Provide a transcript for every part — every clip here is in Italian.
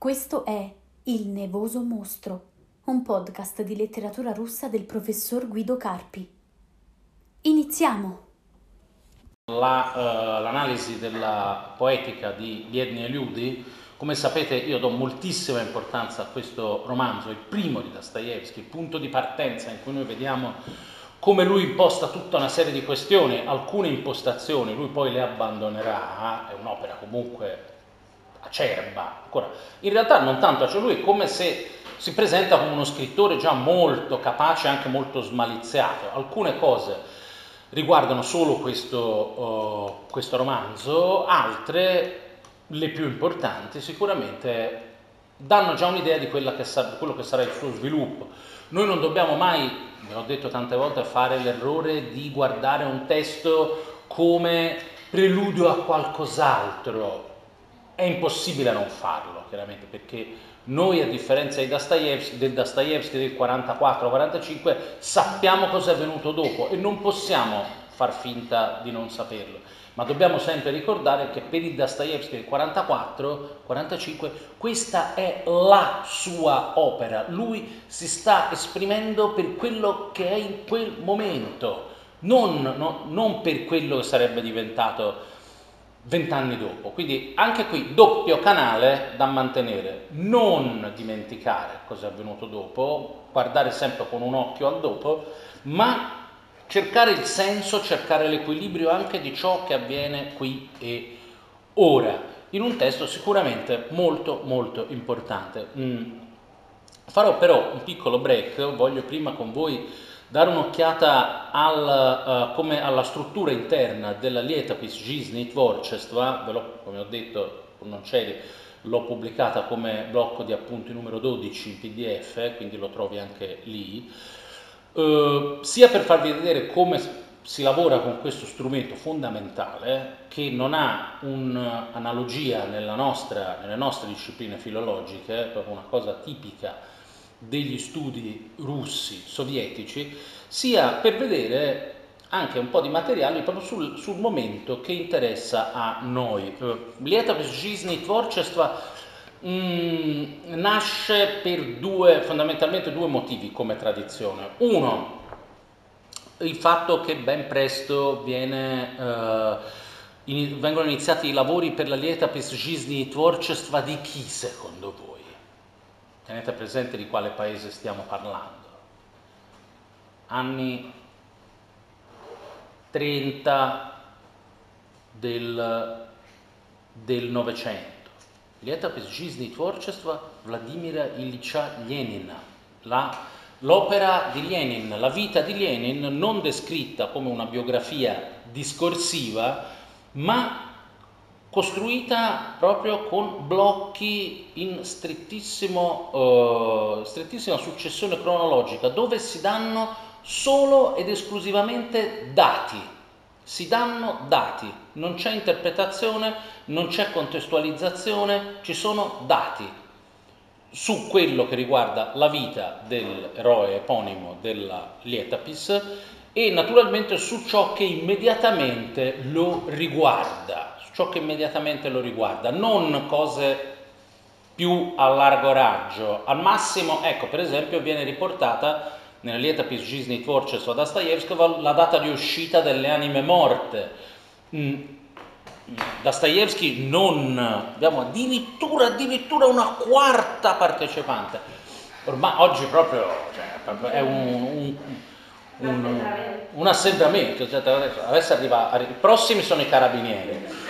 Questo è Il Nevoso Mostro, un podcast di letteratura russa del professor Guido Carpi. Iniziamo! La, uh, l'analisi della poetica di Biedni e Liudi, come sapete io do moltissima importanza a questo romanzo, il primo di Dostoevsky, il punto di partenza in cui noi vediamo come lui imposta tutta una serie di questioni, alcune impostazioni lui poi le abbandonerà, è un'opera comunque acerba, ancora. In realtà non tanto, cioè lui è come se si presenta come uno scrittore già molto capace, anche molto smaliziato. Alcune cose riguardano solo questo, uh, questo romanzo, altre, le più importanti, sicuramente danno già un'idea di che sa- quello che sarà il suo sviluppo. Noi non dobbiamo mai, ve l'ho detto tante volte, fare l'errore di guardare un testo come preludio a qualcos'altro, è impossibile non farlo, chiaramente, perché noi, a differenza del Dostoevsky del 44-45, sappiamo cosa è venuto dopo e non possiamo far finta di non saperlo. Ma dobbiamo sempre ricordare che per il Dostoevsky del 44-45 questa è la sua opera. Lui si sta esprimendo per quello che è in quel momento, non, no, non per quello che sarebbe diventato vent'anni dopo. Quindi anche qui doppio canale da mantenere, non dimenticare cosa è avvenuto dopo, guardare sempre con un occhio al dopo, ma cercare il senso, cercare l'equilibrio anche di ciò che avviene qui e ora, in un testo sicuramente molto molto importante. Mm. Farò però un piccolo break, voglio prima con voi dare un'occhiata al, uh, come alla struttura interna della Lietapis Gisnit Vorcestva, ve l'ho, come ho detto, non c'eri, l'ho pubblicata come blocco di appunti numero 12 in PDF, quindi lo trovi anche lì, uh, sia per farvi vedere come si lavora con questo strumento fondamentale che non ha un'analogia nelle nostre discipline filologiche, è proprio una cosa tipica degli studi russi, sovietici, sia per vedere anche un po' di materiale proprio sul, sul momento che interessa a noi. Eh, lieta Pescisni Tvorchestva mh, nasce per due, fondamentalmente due motivi come tradizione. Uno, il fatto che ben presto viene, eh, in, vengono iniziati i lavori per la lieta Pescisni Tvorchestva di chi secondo voi? Tenete presente di quale paese stiamo parlando. Anni 30 del, del Novecento. Летопись жизни и творчества Владимира Ильича Lenin. La, l'opera di Lenin, la vita di Lenin non descritta come una biografia discorsiva, ma costruita proprio con blocchi in uh, strettissima successione cronologica, dove si danno solo ed esclusivamente dati. Si danno dati, non c'è interpretazione, non c'è contestualizzazione, ci sono dati su quello che riguarda la vita dell'eroe eponimo della Lietapis e naturalmente su ciò che immediatamente lo riguarda ciò che immediatamente lo riguarda, non cose più a largo raggio. Al massimo, ecco, per esempio, viene riportata nella lieta Piscisny Tvorceso Dostoevskij la data di uscita delle anime morte. Mm. Dostoevsky non, abbiamo addirittura, addirittura una quarta partecipante. Ormai oggi proprio, cioè, è un, un, un, un assembramento, cioè, adesso arriva, i prossimi sono i carabinieri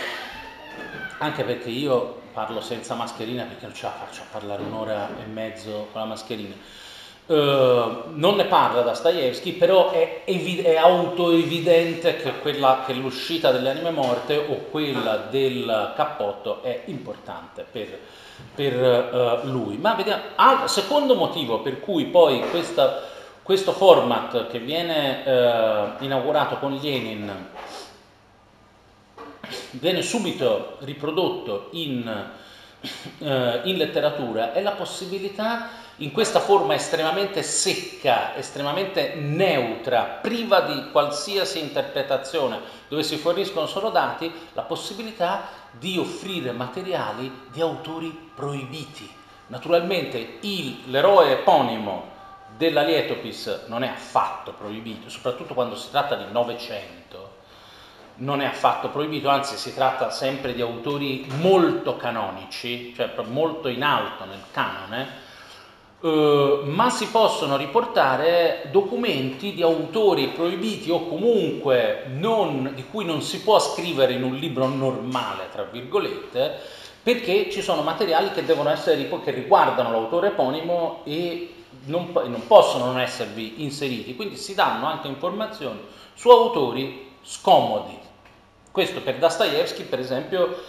anche perché io parlo senza mascherina perché non ce la faccio a parlare un'ora e mezzo con la mascherina. Uh, non ne parla Dostoevsky, però è, evi- è autoevidente che, quella, che l'uscita delle anime morte o quella del cappotto è importante per, per uh, lui. Ma vediamo, ah, secondo motivo per cui poi questa, questo format che viene uh, inaugurato con Lenin viene subito riprodotto in, eh, in letteratura è la possibilità in questa forma estremamente secca, estremamente neutra, priva di qualsiasi interpretazione, dove si forniscono solo dati, la possibilità di offrire materiali di autori proibiti, Naturalmente il, l'eroe eponimo della Lietopis non è affatto proibito, soprattutto quando si tratta di Novecento, non è affatto proibito, anzi si tratta sempre di autori molto canonici, cioè molto in alto nel canone, Uh, ma si possono riportare documenti di autori proibiti o comunque non, di cui non si può scrivere in un libro normale, tra virgolette, perché ci sono materiali che devono essere che riguardano l'autore eponimo e non, non possono non esservi inseriti, quindi si danno anche informazioni su autori scomodi. Questo per Dostoevsky, per esempio,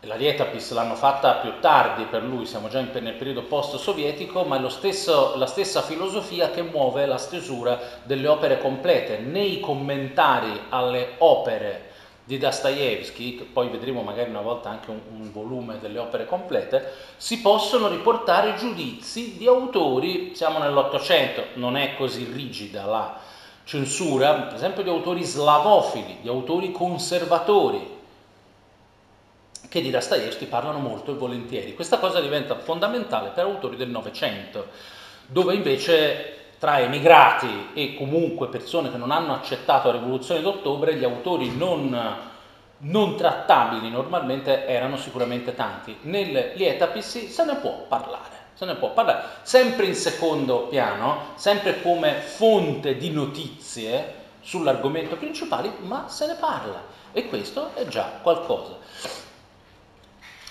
la Lietapis l'hanno fatta più tardi per lui, siamo già nel periodo post-sovietico, ma è stesso, la stessa filosofia che muove la stesura delle opere complete. Nei commentari alle opere di Dostoevsky, che poi vedremo magari una volta anche un, un, volume delle opere complete, si possono riportare giudizi di autori, siamo nell'Ottocento, non è così rigida la censura, per esempio di autori slavofili, di autori conservatori, che di Dostoevsky parlano molto e volentieri. Questa cosa diventa fondamentale per autori del Novecento, dove invece tra emigrati e comunque persone che non hanno accettato la rivoluzione d'ottobre, gli autori non, non trattabili normalmente erano sicuramente tanti. Nel Lietapis se ne può parlare, se ne può parlare, sempre in secondo piano, sempre come fonte di notizie sull'argomento principale, ma se ne parla e questo è già qualcosa.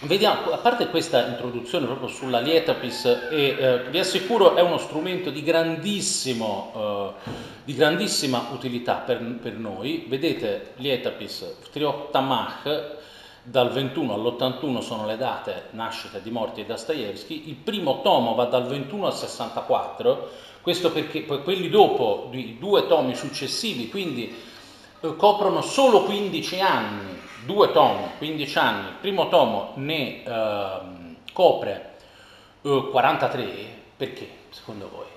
Vediamo, a parte questa introduzione proprio sulla Lietapis, e, eh, vi assicuro è uno strumento di, eh, di grandissima utilità per, per, noi. Vedete Lietapis, Trioktamach, dal 21 all'81 sono le date nascita di morti di Dostoevsky, il primo tomo va dal 21 al 64, questo perché poi quelli dopo, i due tomi successivi, quindi eh, coprono solo 15 anni due tomi, 15 anni, il primo tomo ne eh, copre eh, 43, perché secondo voi?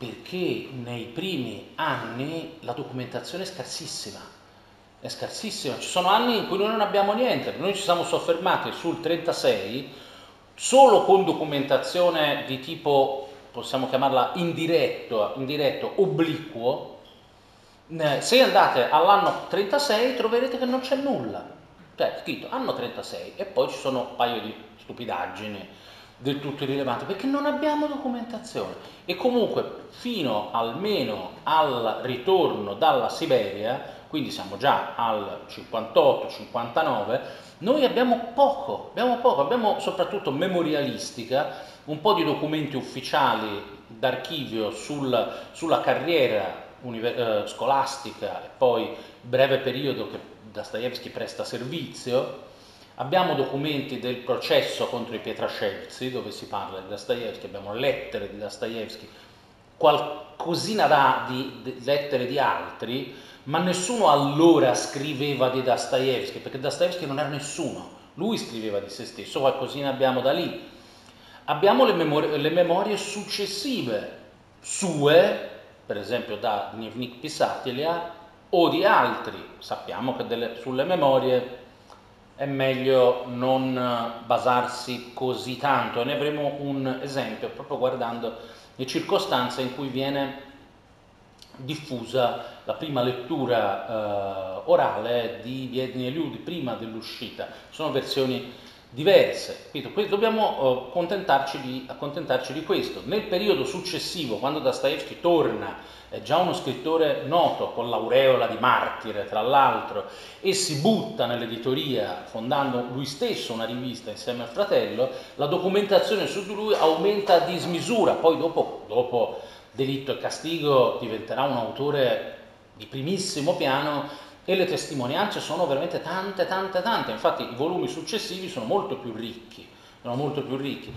Perché nei primi anni la documentazione è scarsissima, è scarsissima, ci sono anni in cui noi non abbiamo niente, noi ci siamo soffermati sul 36 solo con documentazione di tipo, possiamo chiamarla indiretto, indiretto obliquo, se andate all'anno 36 troverete che non c'è nulla, cioè scritto anno 36 e poi ci sono un paio di stupidaggini del tutto irrilevanti perché non abbiamo documentazione e comunque fino almeno al ritorno dalla Siberia, quindi siamo già al 58-59, noi abbiamo poco, abbiamo poco, abbiamo soprattutto memorialistica, un po' di documenti ufficiali d'archivio sul, sulla carriera univer- eh, scolastica e poi breve periodo che Dostoevsky presta servizio. Abbiamo documenti del processo contro i Pietrascelzi, dove si parla di Dostoevsky, abbiamo lettere di Dostoevsky, qualcosina da, di, di lettere di altri, ma nessuno allora scriveva di Dostoevsky, perché Dostoevsky non era nessuno, lui scriveva di se stesso, qualcosina abbiamo da lì. Abbiamo le memorie, le memorie successive sue per esempio da Dnevnik Pisatelia o di altri. Sappiamo che delle, sulle memorie è meglio non basarsi così tanto ne avremo un esempio proprio guardando le circostanze in cui viene diffusa la prima lettura eh, orale di Viedni e Liudi prima dell'uscita. Sono versioni diverse. Quindi dobbiamo accontentarci, di, accontentarci di questo. Nel periodo successivo, quando Dostoevsky torna, è già uno scrittore noto, con l'aureola di martire, tra l'altro, e si butta nell'editoria, fondando lui stesso una rivista insieme al fratello, la documentazione su di lui aumenta a dismisura. Poi dopo, dopo Delitto e Castigo diventerà un autore di primissimo piano e le testimonianze sono veramente tante, tante, tante, infatti i volumi successivi sono molto più ricchi, sono molto più ricchi.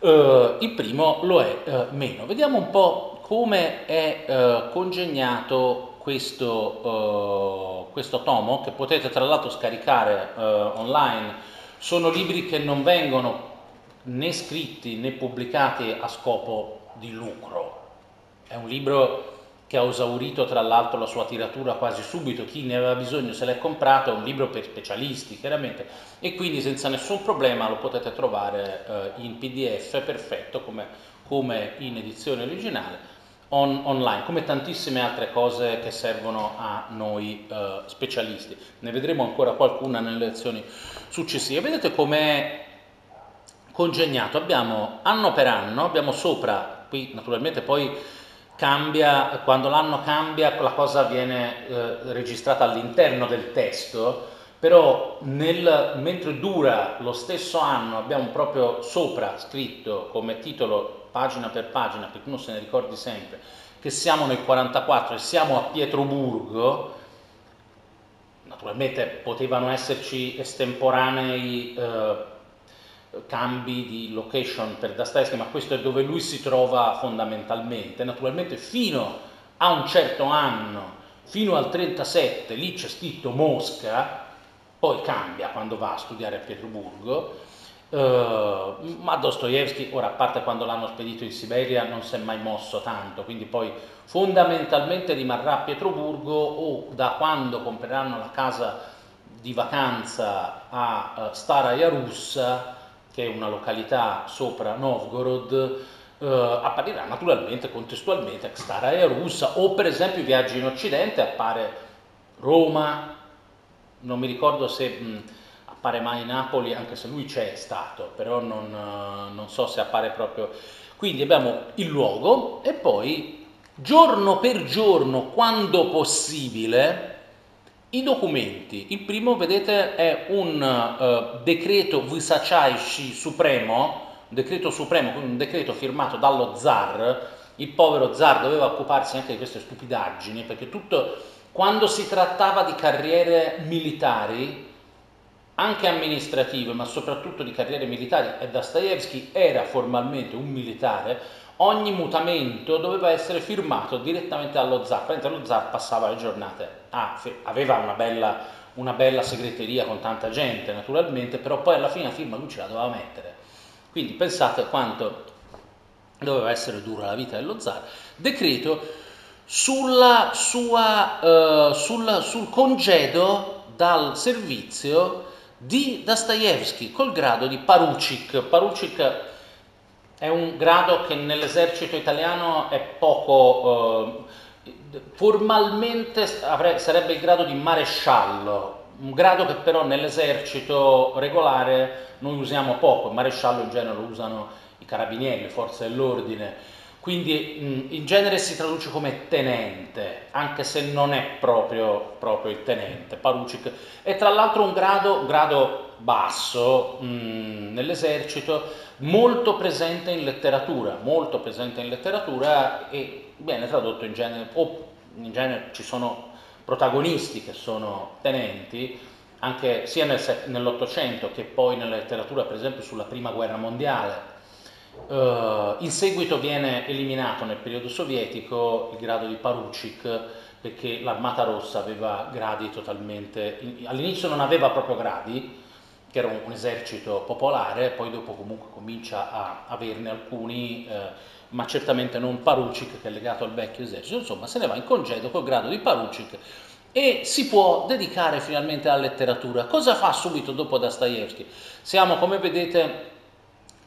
Uh, il primo lo è uh, meno. Vediamo un po' come è uh, congegnato questo, questo, tomo, che potete tra l'altro scaricare online. Sono libri che non vengono né scritti né pubblicati a scopo di lucro. È un libro che ha esaurito tra l'altro la sua tiratura quasi subito, chi ne aveva bisogno se l'è comprato, è un libro per specialisti chiaramente e quindi senza nessun problema lo potete trovare eh, in pdf perfetto come, come in edizione originale on, online, come tantissime altre cose che servono a noi eh, specialisti. Ne vedremo ancora qualcuna nelle lezioni successive. Vedete com'è congegnato, abbiamo anno per anno, abbiamo sopra, qui naturalmente poi cambia, quando l'anno cambia la cosa viene eh, registrata all'interno del testo, però nel, mentre dura lo stesso anno abbiamo proprio sopra scritto come titolo pagina per pagina, perché uno se ne ricordi sempre, che siamo nel 44 e siamo a Pietroburgo, naturalmente potevano esserci estemporanei eh, cambi di location per Dostoevsky, ma questo è dove lui si trova fondamentalmente. Naturalmente fino a un certo anno, fino al 37, lì c'è scritto Mosca, poi cambia quando va a studiare a Pietroburgo, Uh, ma Dostoevsky, ora a parte quando l'hanno spedito in Siberia, non si è mai mosso tanto, quindi poi fondamentalmente rimarrà a Pietroburgo o da quando compreranno la casa di vacanza a uh, Staraya Russa che è una località sopra Novgorod, eh, apparirà naturalmente contestualmente Staraya russa o per esempio viaggi in Occidente appare Roma, non mi ricordo se mh, appare mai Napoli, anche se lui c'è stato, però non, uh, non so se appare proprio. Quindi abbiamo il luogo e poi giorno per giorno, quando possibile, i documenti, il primo vedete è un uh, decreto Vysachaishi supremo, decreto supremo, un decreto firmato dallo zar, il povero zar doveva occuparsi anche di queste stupidaggini, perché tutto, quando si trattava di carriere militari, anche amministrative, ma soprattutto di carriere militari, e Dostoevsky era formalmente un militare, ogni mutamento doveva essere firmato direttamente dallo zar, mentre lo zar passava le giornate, a, aveva una bella, una bella segreteria con tanta gente naturalmente, però poi alla fine la firma lui ce la doveva mettere. Quindi pensate quanto doveva essere dura la vita dello zar. Decreto sulla sua, uh, sul, sul congedo dal servizio di Dostoevsky col grado di Paruchik. Paruchik è un grado che nell'esercito italiano è poco, eh, formalmente avre, sarebbe il grado di maresciallo, un grado che però nell'esercito regolare noi usiamo poco, il maresciallo in genere lo usano i carabinieri, le forze dell'ordine, quindi in genere si traduce come tenente, anche se non è proprio, proprio il tenente, Parucic. È tra l'altro un grado, un grado basso mh, nell'esercito, molto presente in letteratura, molto presente in letteratura e viene tradotto in genere, o in genere ci sono protagonisti che sono tenenti, anche sia nel, nell'Ottocento che poi nella letteratura, per esempio sulla Prima Guerra Mondiale. Uh, in seguito viene eliminato nel periodo sovietico il grado di Paruchik perché l'Armata Rossa aveva gradi totalmente, all'inizio non aveva proprio gradi, che era un, esercito popolare, poi dopo comunque comincia a averne alcuni, eh, ma certamente non Paruchik che è legato al vecchio esercito, insomma se ne va in congedo col grado di Paruchik e si può dedicare finalmente alla letteratura. Cosa fa subito dopo Dostoevsky? Siamo, come vedete,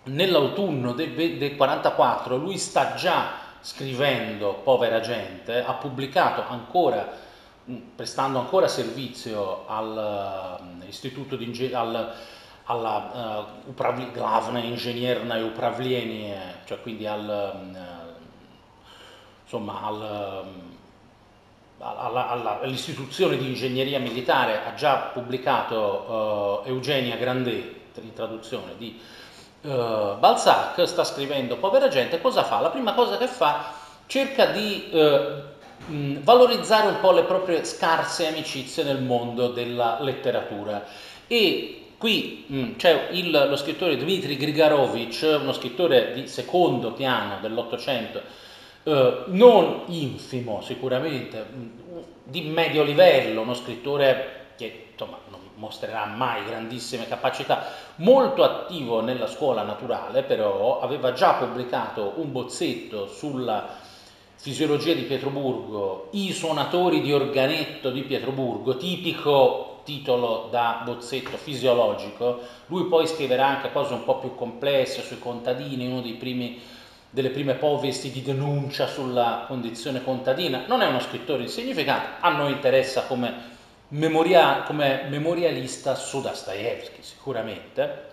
nell'autunno del, del 44 lui sta già scrivendo Povera gente, ha pubblicato ancora, prestando ancora servizio all'istituto Ingegneria, al, alla uh, Upravli, Glavna Inženierna e Upravlienie, cioè quindi al, uh, insomma, al, alla, all'istituzione di ingegneria militare ha già pubblicato uh, Eugenia Grandet, in traduzione di Balzac sta scrivendo Povera gente, cosa fa? La prima cosa che fa cerca di uh, mh, valorizzare un po' le proprie scarse amicizie nel mondo della letteratura. E Qui mh, c'è il, lo scrittore Dmitry Grigorovich, uno scrittore di secondo piano dell'Ottocento, eh, non infimo sicuramente, mh, di medio livello, uno scrittore che insomma, non mostrerà mai grandissime capacità, molto attivo nella scuola naturale, però aveva già pubblicato un bozzetto sulla Fisiologia di Pietroburgo, I suonatori di organetto di Pietroburgo, tipico titolo da bozzetto fisiologico, lui poi scriverà anche cose un po' più complesse sui contadini, uno dei primi delle prime povesti di denuncia sulla condizione contadina, non è uno scrittore insignificante, a noi interessa come, memoria, come memorialista su Dostoevsky sicuramente.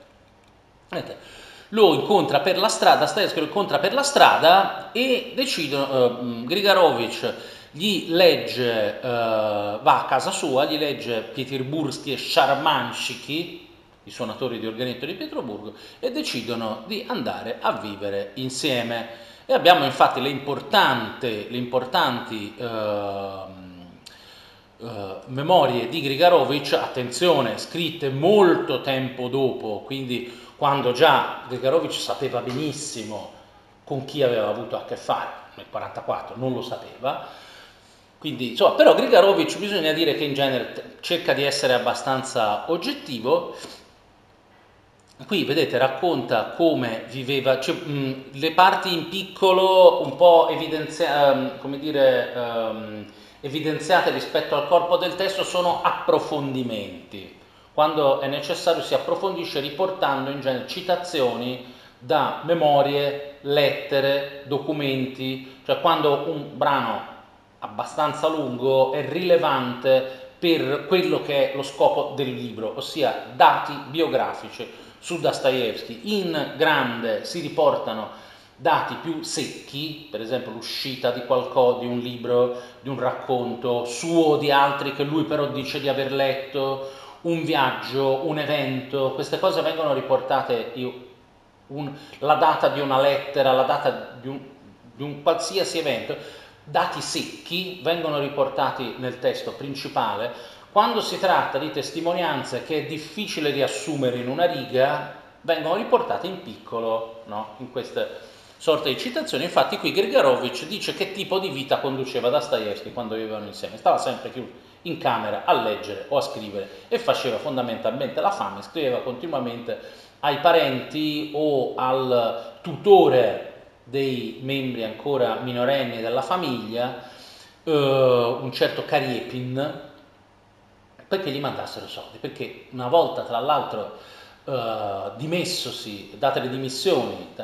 Lo incontra per la strada, Dostoevsky lo incontra per la strada e decidono, eh, Grigarovic gli legge, eh, va a casa sua, gli legge Pietirburski e Sharmanshiki, i suonatori di organetto di Pietroburgo, e decidono di andare a vivere insieme. E abbiamo infatti le, importanti, le importanti eh, Uh, memorie di Grigarovic, attenzione, scritte molto tempo dopo, quindi quando già Grigarovic sapeva benissimo con chi aveva avuto a che fare, nel 1944 non lo sapeva, quindi, insomma, però Grigarovic bisogna dire che in genere cerca di essere abbastanza oggettivo. Qui vedete racconta come viveva, cioè, mh, le parti in piccolo un po' evidenzia, um, dire, um, evidenziate rispetto al corpo del testo sono approfondimenti. Quando è necessario si approfondisce riportando in genere citazioni da memorie, lettere, documenti, cioè quando un brano abbastanza lungo è rilevante per quello che è lo scopo del libro, ossia dati biografici su Dostoevsky. In grande si riportano dati più secchi, per esempio l'uscita di qualcosa, di un libro, di un racconto suo o di altri che lui però dice di aver letto, un viaggio, un evento, queste cose vengono riportate, io, un, la data di una lettera, la data di un, di un qualsiasi evento, dati secchi vengono riportati nel testo principale, quando si tratta di testimonianze che è difficile riassumere in una riga, vengono riportate in piccolo, no? in queste sorte di citazioni. Infatti qui Grigarovic dice che tipo di vita conduceva Dostoevsky quando vivevano insieme. Stava sempre chiuso in camera a leggere o a scrivere. E faceva fondamentalmente la fame, scriveva continuamente ai parenti o al tutore dei membri ancora minorenni della famiglia, eh, un certo Kariepin, perché gli mandassero soldi, perché una volta tra l'altro eh, dimessosi, date le dimissioni, eh,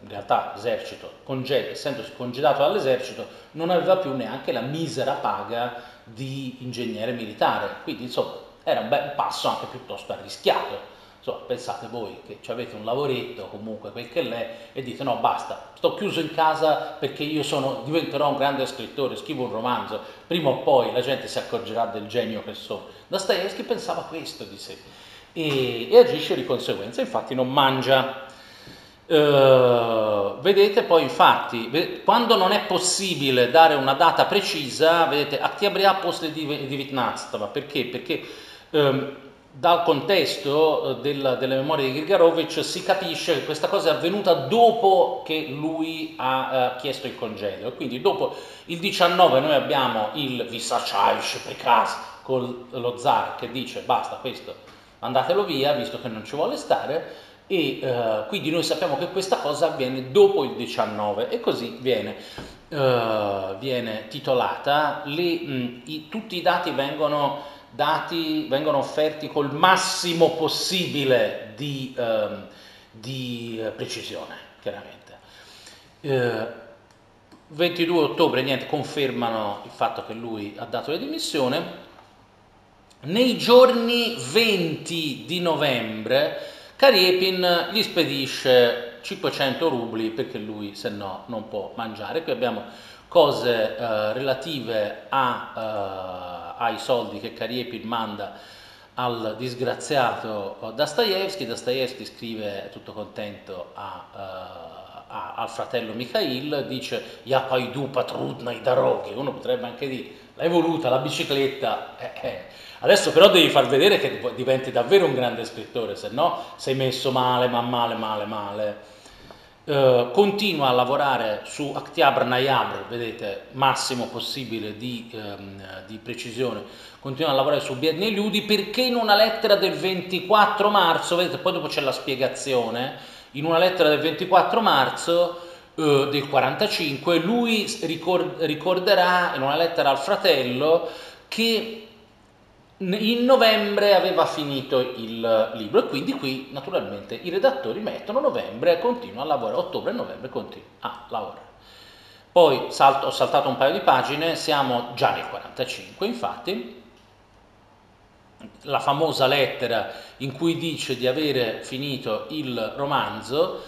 in realtà esercito, congedo, essendosi congedato dall'esercito, non aveva più neanche la misera paga di ingegnere militare, quindi insomma era un bel passo anche piuttosto arrischiato Insomma, pensate voi che avete un lavoretto, comunque quel che l'è, e dite no, basta, sto chiuso in casa perché io sono, diventerò un grande scrittore, scrivo un romanzo, prima o poi la gente si accorgerà del genio che sono. Dostoevsky pensava questo di sé e, e agisce di conseguenza, infatti non mangia. Eh, vedete poi infatti quando non è possibile dare una data precisa vedete Aktiabria post di, di Vitnastava perché? perché um, dal contesto eh, della, delle memorie di Grigarovich si capisce che questa cosa è avvenuta dopo che lui ha uh, chiesto il congedo quindi dopo il 19 noi abbiamo il Visachaish Prikaz con lo zar che dice basta questo andatelo via visto che non ci vuole stare e uh, quindi noi sappiamo che questa cosa avviene dopo il 19 e così viene, uh, viene titolata, Le, mh, i, tutti i dati vengono dati, vengono offerti col massimo possibile di, ehm, di eh, precisione, chiaramente. Eh, 22 ottobre, niente, confermano il fatto che lui ha dato le dimissioni. Nei giorni 20 di novembre, Kariepin gli spedisce 500 rubli perché lui se no non può mangiare. Qui abbiamo cose eh, relative a, eh, ai soldi che Kariepin manda al disgraziato Dostoevsky. Dostoevsky scrive tutto contento a, uh, a, al fratello Mikhail, dice Ja paidu patrudnai daroghi. Uno potrebbe anche dire, l'hai voluta la bicicletta, eh, eh. Adesso però devi far vedere che diventi davvero un grande scrittore, se no sei messo male, ma male, male, male. Eh, continua a lavorare su Aktiabr Nayabr, vedete, massimo possibile di, ehm, di, precisione, continua a lavorare su Biedni Liudi perché in una lettera del 24 marzo, vedete, poi dopo c'è la spiegazione, in una lettera del 24 marzo eh, del 45, lui ricord- ricorderà in una lettera al fratello che in novembre aveva finito il libro e quindi qui naturalmente i redattori mettono novembre e continua a lavorare, ottobre e novembre continua a lavorare. Poi salto, ho saltato un paio di pagine, siamo già nel 45 infatti, la famosa lettera in cui dice di avere finito il romanzo,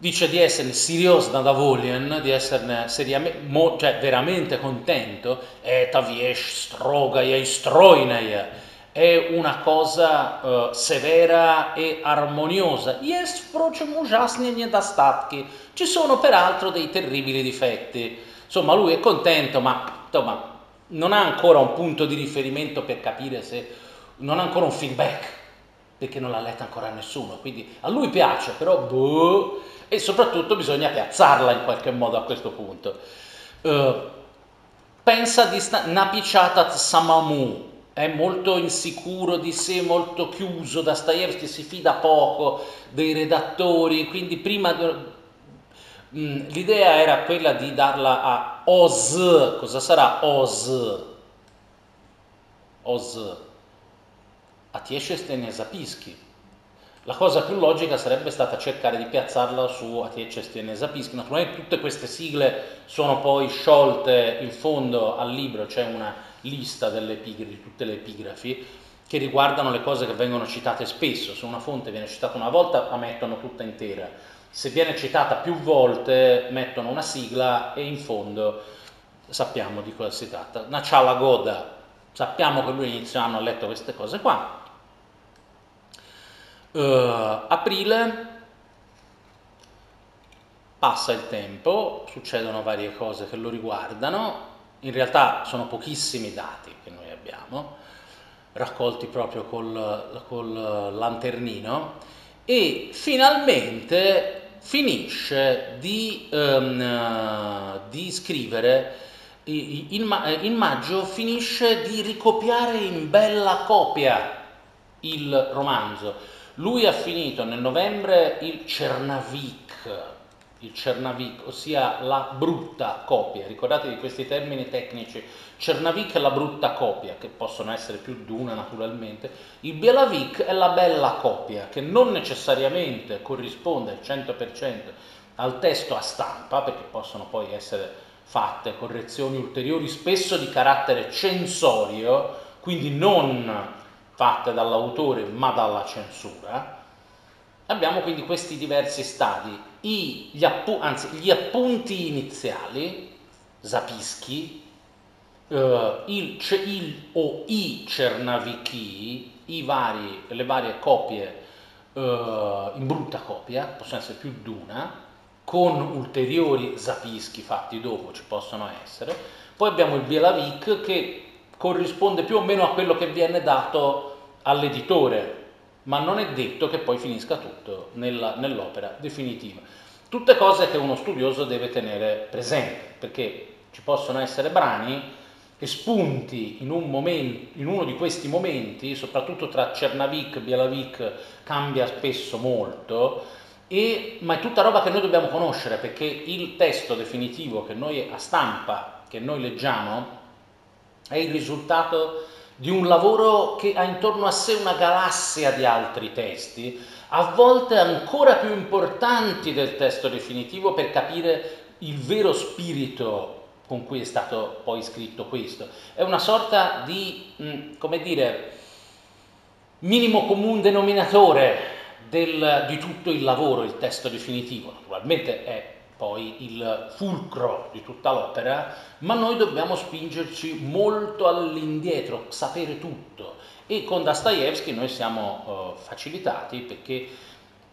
dice di essere serios nadavolien, di esserne seriamente, mo, cioè veramente contento, e taviesh stroga e strojneje, è una cosa uh, severa e armoniosa. Есть, впрочем, ужасные недостатки. Ci sono peraltro dei terribili difetti. Insomma, lui è contento, ma insomma, non ha ancora un punto di riferimento per capire se non ha ancora un feedback perché non l'ha letta ancora nessuno, quindi a lui piace, però boh, e soprattutto bisogna piazzarla in qualche modo a questo punto. Uh, pensa di sta- Napichatat Samamu, è molto insicuro di sé, molto chiuso, Dostoevsky si fida poco dei redattori, quindi prima mm, l'idea era quella di darla a Oz, cosa sarà Oz? Oz Atieceste Zapischi. La cosa più logica sarebbe stata cercare di piazzarla su Atieceste Zapischi. Naturalmente tutte queste sigle sono poi sciolte in fondo al libro, c'è una lista epigrafi, tutte le epigrafi che riguardano le cose che vengono citate spesso. Se una fonte viene citata una volta la mettono tutta intera, se viene citata più volte mettono una sigla e in fondo sappiamo di cosa si tratta. Nachala Goda, sappiamo che lui inizio anno ha letto queste cose qua, Uh, aprile. Passa il tempo, succedono varie cose che lo riguardano, in realtà sono pochissimi dati che noi abbiamo, raccolti proprio col, col lanternino, e finalmente finisce di, um, di scrivere, in, in maggio finisce di ricopiare in bella copia il romanzo lui ha finito nel novembre il Cernavik, il Cernavik, ossia la brutta copia. Ricordatevi questi termini tecnici. Cernavik è la brutta copia, che possono essere più di una naturalmente. Il Bielavik è la bella copia, che non necessariamente corrisponde al 100% al testo a stampa, perché possono poi essere fatte correzioni ulteriori, spesso di carattere censorio, quindi non fatte dall'autore ma dalla censura, abbiamo quindi questi diversi stadi, I, gli, appu- anzi, gli appunti iniziali, Zapischi, eh, il, il, o i Cernaviki, i vari, le varie copie eh, in brutta copia, possono essere più di una, con ulteriori Zapischi fatti dopo ci possono essere, poi abbiamo il Bielavik che corrisponde più o meno a quello che viene dato all'editore, ma non è detto che poi finisca tutto nella, nell'opera definitiva. Tutte cose che uno studioso deve tenere presente, perché ci possono essere brani che spunti in, un momento, in uno di questi momenti, soprattutto tra Cernavik e Bielavik cambia spesso molto, e, ma è tutta roba che noi dobbiamo conoscere perché il testo definitivo che noi a stampa, che noi leggiamo, è il risultato di un lavoro che ha intorno a sé una galassia di altri testi, a volte ancora più importanti del testo definitivo per capire il vero spirito con cui è stato poi scritto questo. È una sorta di, mm, come dire, minimo comune denominatore del, di tutto il lavoro, il testo definitivo. Naturalmente è poi il fulcro di tutta l'opera, ma noi dobbiamo spingerci molto all'indietro, sapere tutto. E con Dostoevsky noi siamo uh, facilitati perché,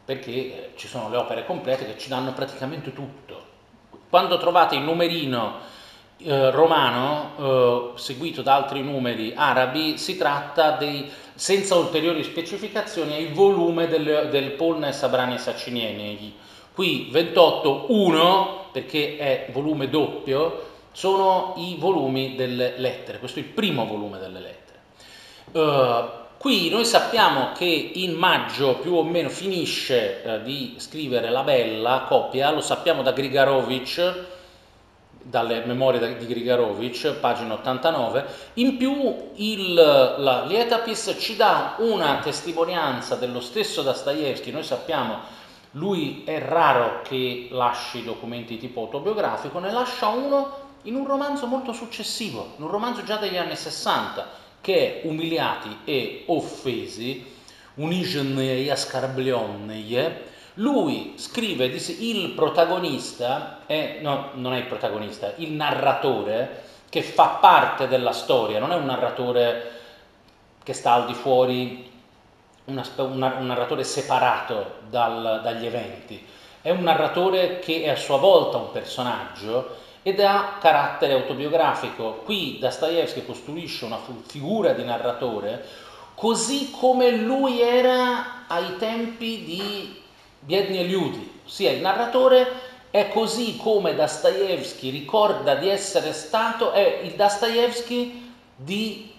perché eh, ci sono le opere complete che ci danno praticamente tutto. Quando trovate il numerino eh, romano eh, seguito da altri numeri arabi, si tratta dei, senza ulteriori specificazioni, è il volume del, del Polna e Sabrani e Sacinieni Qui 28.1, perché è volume doppio, sono i volumi delle lettere, questo è il primo volume delle lettere. Uh, qui noi sappiamo che in maggio più o meno finisce eh, di scrivere la bella coppia, lo sappiamo da Grigarovic, dalle memorie di Grigarovic, pagina 89. In più il, la Lietapis ci dà una testimonianza dello stesso Dostoevsky, noi sappiamo lui è raro che lasci documenti tipo autobiografico, ne lascia uno in un romanzo molto successivo, in un romanzo già degli anni 60, che è Umiliati e Offesi, Uniženi e Ascarblionneie, lui scrive, il protagonista, è, no, non è il protagonista, il narratore che fa parte della storia, non è un narratore che sta al di fuori, una, un narratore separato dal, dagli eventi, è un narratore che è a sua volta un personaggio ed ha carattere autobiografico. Qui Dostoevsky costruisce una figura di narratore così come lui era ai tempi di Biedni e Liudi, ossia il narratore è così come Dostoevsky ricorda di essere stato, è il Dostoevsky di,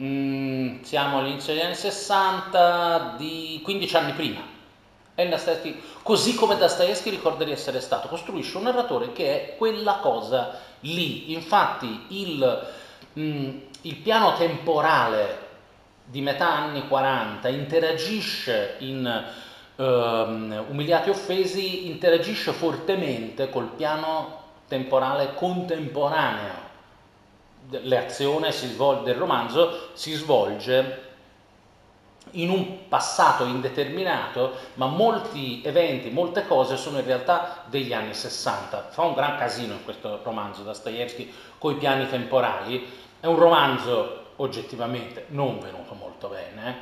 mm, siamo all'inizio degli anni 60, di 15 anni prima. Così come Dostoevsky ricorda di essere stato, costruisce un narratore che è quella cosa lì. Infatti il, mm, il piano temporale di metà anni 40 interagisce in um, umiliati e offesi interagisce fortemente col piano temporale contemporaneo. L'azione svol- del romanzo si svolge in un passato indeterminato, ma molti eventi, molte cose sono in realtà degli anni 60. Fa un gran casino in questo romanzo Dostoevsky con i piani temporali. È un romanzo oggettivamente non venuto molto bene,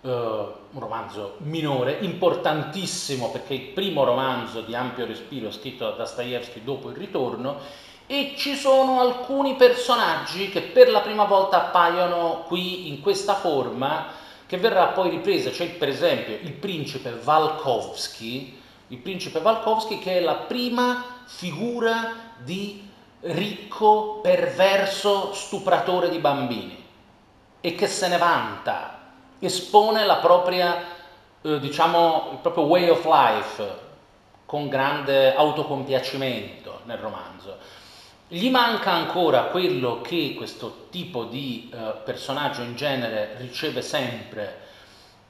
uh, un romanzo minore, importantissimo perché è il primo romanzo di ampio respiro scritto da Dostoevsky dopo il ritorno e ci sono alcuni personaggi che per la prima volta appaiono qui in questa forma che verrà poi ripresa, c'è per esempio il principe Valkovsky, il principe Valkovsky che è la prima figura di ricco, perverso, stupratore di bambini. E che se ne vanta. Espone la propria, eh, diciamo, il proprio way of life con grande autocompiacimento nel romanzo. Gli manca ancora quello che questo tipo di eh, personaggio in genere riceve sempre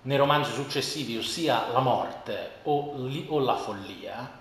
nei romanzi successivi, ossia la morte o, li, o la follia.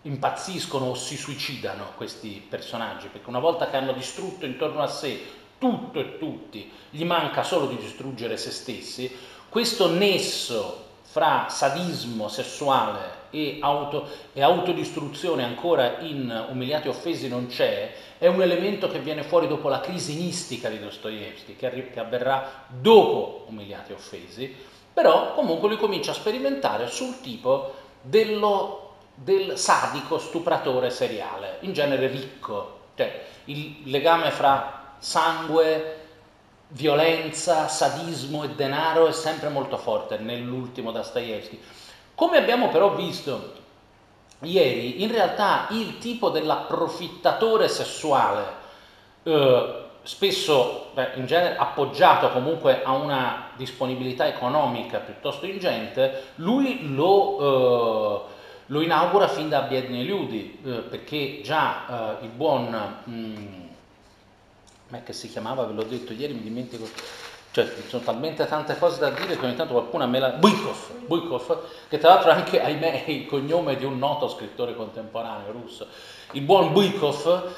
Impazziscono o si suicidano questi personaggi perché una volta che hanno distrutto intorno a sé tutto e tutti, gli manca solo di distruggere se stessi, questo nesso fra sadismo sessuale e, auto, e autodistruzione ancora in umiliati e offesi non c'è, è un elemento che viene fuori dopo la crisi mistica di Dostoevsky, che, arri- che avverrà dopo umiliati e offesi, però comunque lui comincia a sperimentare sul tipo dello, del sadico stupratore seriale, in genere ricco, cioè il legame fra sangue, violenza, sadismo e denaro è sempre molto forte nell'ultimo Dostoevsky. Come abbiamo però visto ieri, in realtà il tipo dell'approfittatore sessuale, eh, spesso beh, in genere appoggiato comunque a una disponibilità economica piuttosto ingente, lui lo, eh, lo inaugura fin da Biedni Liudi, eh, perché già eh, il buon... Mh, mm, che si chiamava, ve l'ho detto ieri, mi dimentico, cioè ci sono talmente tante cose da dire che ogni tanto qualcuno me la... Buikov, Buikov che tra l'altro anche, ahimè, è il cognome di un noto scrittore contemporaneo russo. Il buon Buikov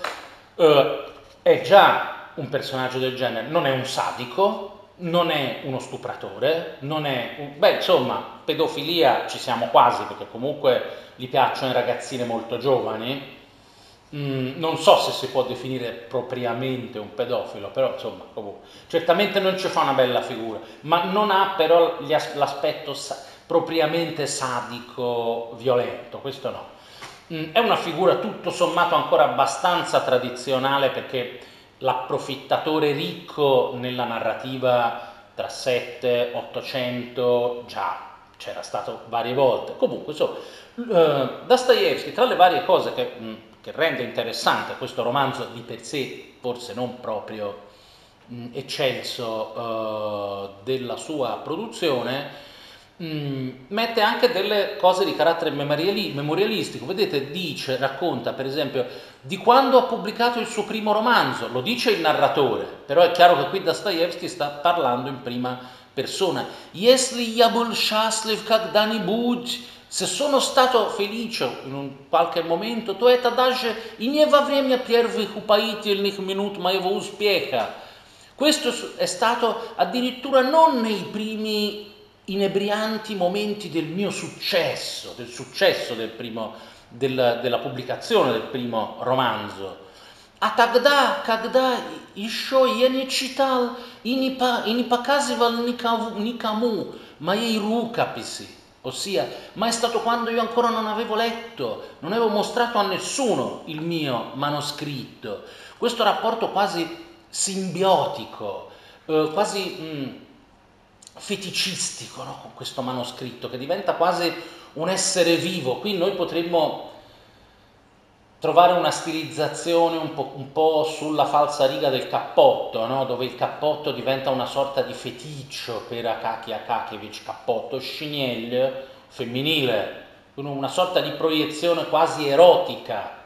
eh, è già un personaggio del genere, non è un sadico, non è uno stupratore, non è... Un... Beh, insomma, pedofilia ci siamo quasi, perché comunque gli piacciono i ragazzine molto giovani, Mm, non so se si può definire propriamente un pedofilo, però insomma, comunque, certamente non ci fa una bella figura, ma non ha però as- l'aspetto sa- propriamente sadico, violento, questo no. Mm, è una figura tutto sommato ancora abbastanza tradizionale perché l'approfittatore ricco nella narrativa tra 7 800 già c'era stato varie volte. Comunque, insomma, uh, Dostoevsky, tra le varie cose che... Mm, che rende interessante questo romanzo di per sé, forse non proprio mh, eccelso uh, della sua produzione, mh, mette anche delle cose di carattere memoriali- memorialistico. Vedete, dice, racconta per esempio di quando ha pubblicato il suo primo romanzo, lo dice il narratore, però è chiaro che qui Dostoevsky sta parlando in prima persona. Если я был счастлив когда-нибудь, se sono stato felice in un qualche momento, то это даже и не во время первых упоительных минут моего успеха. Questo è stato addirittura non nei primi inebrianti momenti del mio successo, del successo del primo, del, della pubblicazione del primo romanzo. А тогда, когда еще я не читал и не, по, и не показывал никому, никому моей рукописи, ossia, ma è stato quando io ancora non avevo letto, non avevo mostrato a nessuno il mio manoscritto. Questo rapporto quasi simbiotico, eh, quasi mh, mm, feticistico no? con questo manoscritto, che diventa quasi un essere vivo. Qui noi potremmo trovare una stilizzazione un po', un po sulla falsa riga del cappotto, no? dove il cappotto diventa una sorta di feticcio per Akaki Akakievich, cappotto Schnell, femminile, una sorta di proiezione quasi erotica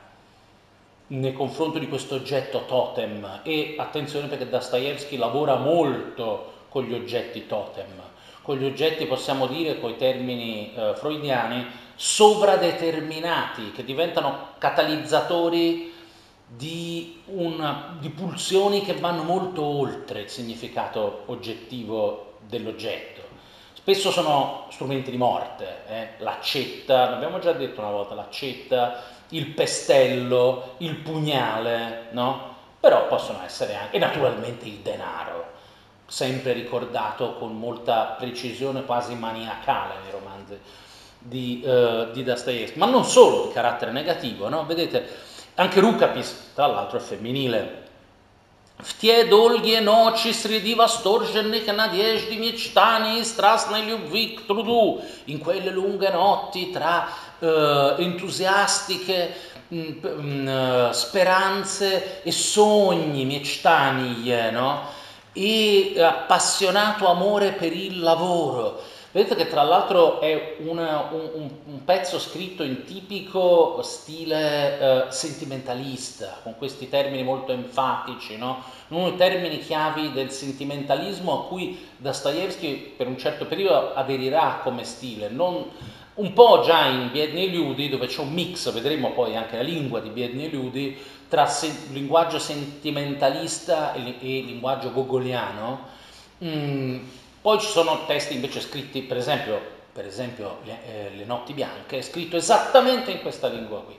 nei confronti di questo oggetto totem e attenzione perché Dostoevsky lavora molto con gli oggetti totem, con gli oggetti possiamo dire con i termini eh, freudiani sovradeterminati che diventano catalizzatori di, una, di pulsioni che vanno molto oltre il significato oggettivo dell'oggetto. Spesso sono strumenti di morte, eh? l'accetta, l'abbiamo già detto una volta, l'accetta, il pestello, il pugnale, no? Però possono essere anche, e naturalmente il denaro, sempre ricordato con molta precisione quasi maniacale nei romanzi di, uh, di Dostoevsky, ma non solo di carattere negativo, no? Vedete, anche Rukapis, tra l'altro, è femminile. В те долгие ночи среди восторженных надежд и мечтаний и страстной любви к труду, in quelle lunghe notti tra uh, entusiastiche mh, mh, speranze e sogni, mectanie, no? e appassionato amore per il lavoro, Vedete che tra l'altro è una, un, un, pezzo scritto in tipico stile eh, sentimentalista, con questi termini molto enfatici, no? uno dei termini chiavi del sentimentalismo a cui Dostoevsky per un certo periodo aderirà come stile, non, un po' già in Biedni e Liudi, dove c'è un mix, vedremo poi anche la lingua di Biedni e Liudi, tra se- linguaggio sentimentalista e, e linguaggio gogoliano. Mm, poi ci sono testi invece scritti, per esempio, per esempio le, eh, le, notti bianche, è scritto esattamente in questa lingua qui.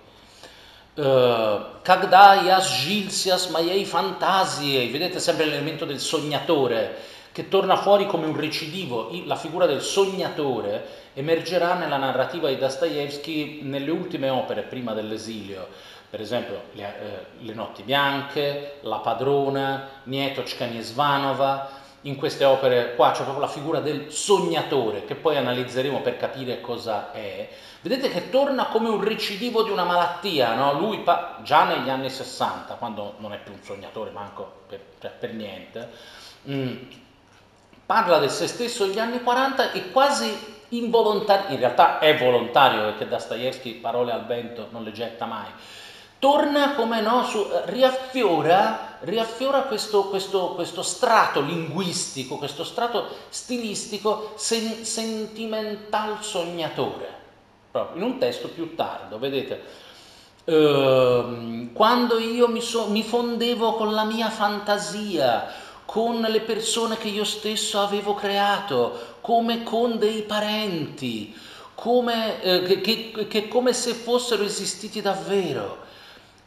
Eh, Cagdaias, yas gilsias maiei fantasie, vedete sempre l'elemento del sognatore che torna fuori come un recidivo, la figura del sognatore emergerà nella narrativa di Dostoevsky nelle ultime opere prima dell'esilio, per esempio Le, eh, le notti bianche, La padrona, Nietochka Niesvanova, in queste opere qua c'è proprio la figura del sognatore che poi analizzeremo per capire cosa è. Vedete che torna come un recidivo di una malattia, no? lui pa- già negli anni 60, quando non è più un sognatore, manco per, cioè per niente, mh, mm, parla del se stesso negli anni 40 e quasi involontario, in realtà è volontario perché Dostoevsky parole al vento non le getta mai, torna come no, su, riaffiora, riaffiora questo, questo, questo, strato linguistico, questo strato stilistico sen, sentimental sognatore, proprio in un testo più tardo, vedete. Uh, quando io mi, so, mi fondevo con la mia fantasia, con le persone che io stesso avevo creato, come con dei parenti, come, eh, che, che, che come se fossero esistiti davvero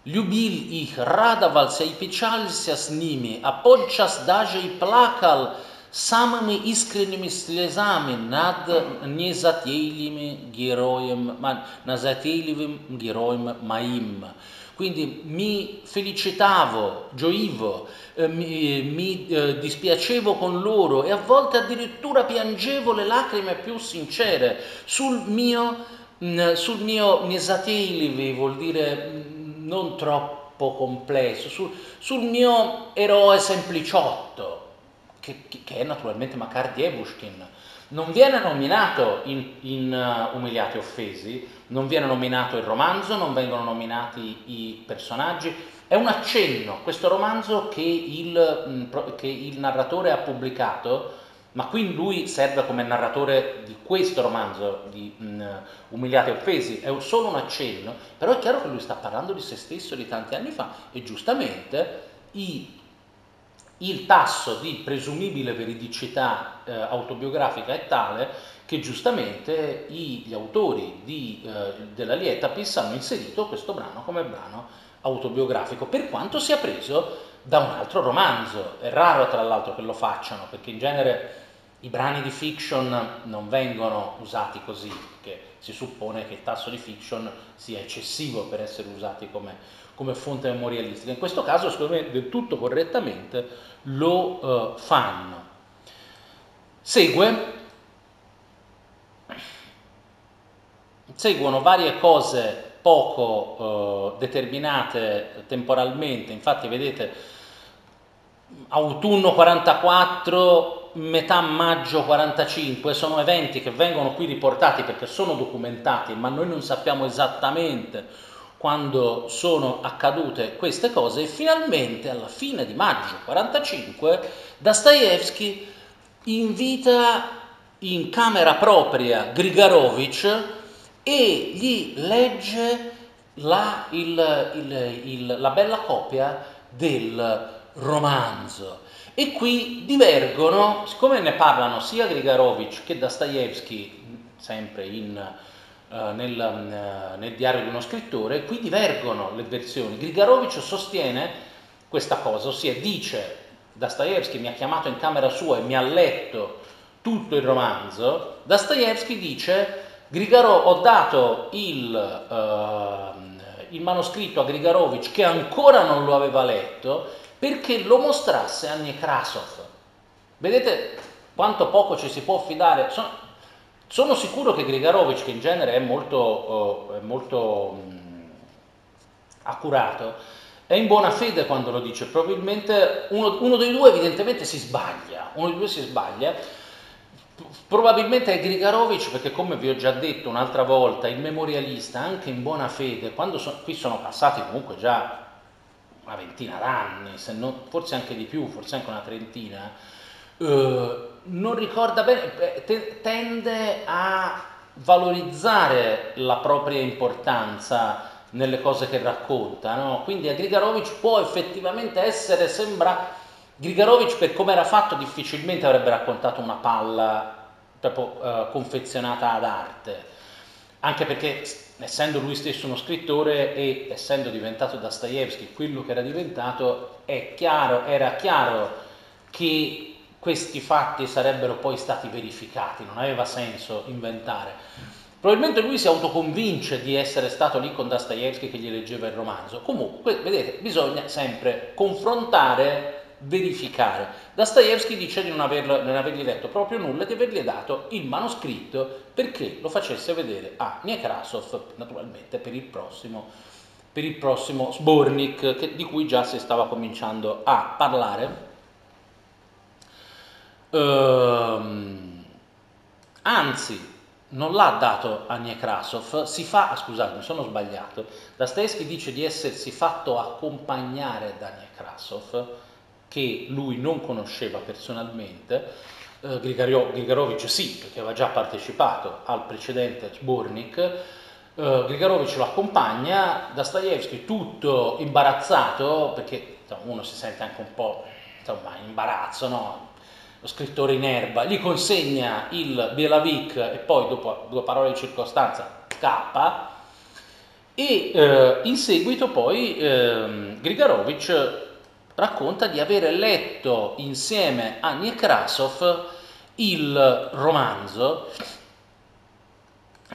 Любил их, радовался и печалился с ними, а подчас даже и плакал самыми искренними слезами над незатейливым героем, незатейливым героем моим. Quindi mi felicitavo, gioivo, eh, mi, mi eh, dispiacevo con loro e a volte addirittura piangevo le lacrime più sincere sul mio, mh, sul mio Nesatelivi, vuol dire non troppo complesso, sul, sul mio eroe sempliciotto, che, che, è naturalmente Makar Dievushkin. Non viene nominato in, in uh, Umiliati e Offesi, non viene nominato il romanzo, non vengono nominati i personaggi, è un accenno, questo romanzo che il, mm, che il narratore ha pubblicato, ma qui lui serve come narratore di questo romanzo di um, Umiliati e Offesi, è solo un accenno, però è chiaro che lui sta parlando di se stesso di tanti anni fa e giustamente i il tasso di presumibile veridicità eh, autobiografica è tale che giustamente i, gli autori di, eh, della Lietapis hanno inserito questo brano come brano autobiografico, per quanto sia preso da un altro romanzo. È raro tra l'altro che lo facciano, perché in genere i brani di fiction non vengono usati così, perché si suppone che il tasso di fiction sia eccessivo per essere usati come, come fonte memorialistica. In questo caso, secondo me, del tutto correttamente lo uh, fanno. Segue, seguono varie cose poco uh, determinate temporalmente, infatti vedete autunno 44, metà maggio 45, sono eventi che vengono qui riportati perché sono documentati, ma noi non sappiamo esattamente quando sono accadute queste cose. E finalmente alla fine di maggio 45 Dostoevsky invita in camera propria Grigarovich e gli legge la, il, il, il, la bella copia del romanzo. E qui divergono, siccome ne parlano sia Grigarovich che Dostoevsky, sempre in eh, nel, uh, nel, diario di uno scrittore, qui divergono le versioni. Grigarovich sostiene questa cosa, ossia dice Dostoevsky mi ha chiamato in camera sua e mi ha letto tutto il romanzo, Dostoevsky dice Grigaro, ho dato il, uh, il manoscritto a Grigarovich che ancora non lo aveva letto perché lo mostrasse a Nekrasov. Vedete quanto poco ci si può fidare? Sono, sono sicuro che Grigarovic, che in genere è molto, è molto um, accurato, è in buona fede quando lo dice, probabilmente uno, uno, dei due evidentemente si sbaglia, uno dei due si sbaglia, probabilmente è Grigarovic perché come vi ho già detto un'altra volta, il memorialista anche in buona fede, quando so, qui sono passati comunque già una ventina d'anni, non, forse anche di più, forse anche una trentina, eh, non ricorda bene, te, tende a valorizzare la propria importanza nelle cose che racconta, no? quindi a Grigarovic può effettivamente essere, sembra, Grigarovic per come era fatto difficilmente avrebbe raccontato una palla proprio uh, confezionata ad arte, anche perché essendo lui stesso uno scrittore e essendo diventato Dostoevsky quello che era diventato, chiaro, era chiaro che questi fatti sarebbero poi stati verificati, non aveva senso inventare. Probabilmente lui si autoconvince di essere stato lì con Dostoevsky che gli leggeva il romanzo. Comunque, vedete, bisogna sempre confrontare, verificare. Dostoevsky dice di non, averlo, non avergli letto proprio nulla, di avergli dato il manoscritto perché lo facesse vedere a Nekrasov, naturalmente per il prossimo, per il prossimo Sbornik, che, di cui già si stava cominciando a parlare Ehm, anzi, non l'ha dato a Nekrasov, si fa, ah, scusate, mi sono sbagliato, Dostoevsky dice di essersi fatto accompagnare da Nekrasov, che lui non conosceva personalmente, eh, Grigarovic sì, perché aveva già partecipato al precedente Sbornik, eh, Grigarovic lo accompagna, Dostoevsky tutto imbarazzato, perché uno si sente anche un po' insomma, in imbarazzo, no? lo scrittore in erba, gli consegna il Bielavik e poi dopo due parole di circostanza scappa e eh, in seguito poi eh, Grigarovic racconta di aver letto insieme a Nekrasov il romanzo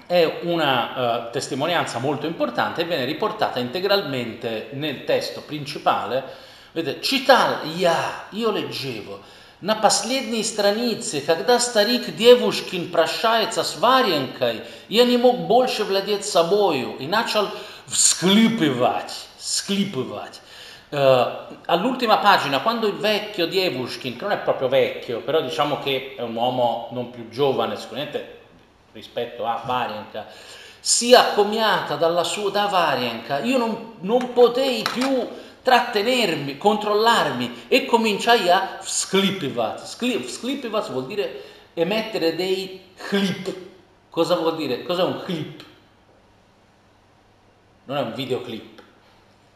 è una uh, testimonianza molto importante e viene riportata integralmente nel testo principale. Vedete, Cital, ya, io leggevo, На последней странице, когда старик девушкин прощается с Варенкой, я не мог больше владеть собою и начал всхлипывать. sklipovat. Uh, all'ultima pagina, quando il vecchio di Evushkin, che non è proprio vecchio, però diciamo che è un uomo non più giovane, sicuramente rispetto a Varienka, si accomiata dalla sua, da Varienka, io non, non potei più trattenermi, controllarmi e cominciai a sklipivat. Sklipivat vuol dire emettere dei clip. Cosa vuol dire? Cos'è un clip? Non è un videoclip.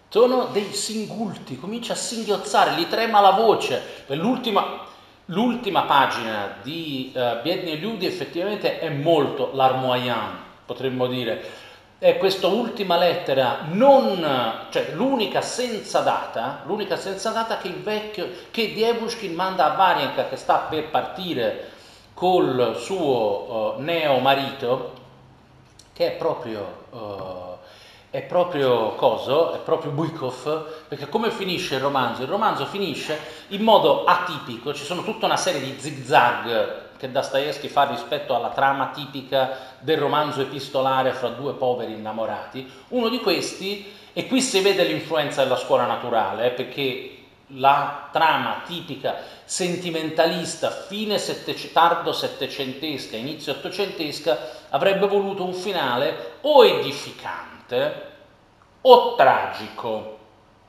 Sono dei singulti, comincia a singhiozzare, gli trema la voce. L'ultima, l'ultima pagina di uh, Biedni e Liudi effettivamente è molto l'armoyant, potremmo dire è questa ultima lettera, non, cioè l'unica senza data, l'unica senza data che il vecchio, che Dievushkin manda a Varianka che sta per partire col suo uh, neo marito, che è proprio, uh, è proprio coso, è proprio Buikov, perché come finisce il romanzo? Il romanzo finisce in modo atipico, ci sono tutta una serie di zigzag che Dostoevsky fa rispetto alla trama tipica del romanzo epistolare fra due poveri innamorati. Uno di questi, e qui si vede l'influenza della scuola naturale, eh, perché la trama tipica sentimentalista fine settec- tardo settecentesca, inizio ottocentesca, avrebbe voluto un finale o edificante o tragico,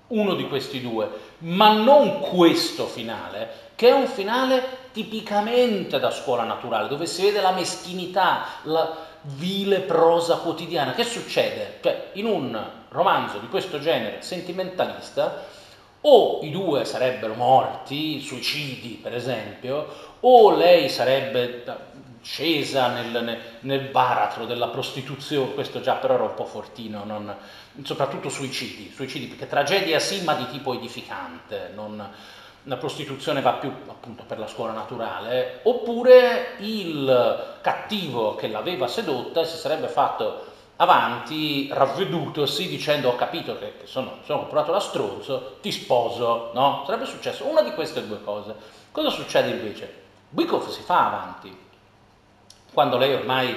uno di questi due, ma non questo finale, che è un finale tipicamente da scuola naturale, dove si vede la meschinità, la vile prosa quotidiana. Che succede? Cioè, in un romanzo di questo genere sentimentalista, o i due sarebbero morti, suicidi per esempio, o lei sarebbe scesa nel, nel, baratro della prostituzione, questo già però era un po' fortino, non, soprattutto suicidi, suicidi perché tragedia sì ma di tipo edificante, non, la prostituzione va più appunto per la scuola naturale, oppure il cattivo che l'aveva sedotta si sarebbe fatto avanti ravvedutosi dicendo ho capito che, sono, sono comprato da stronzo, ti sposo, no? Sarebbe successo una di queste due cose. Cosa succede invece? Bykov si fa avanti, quando lei ormai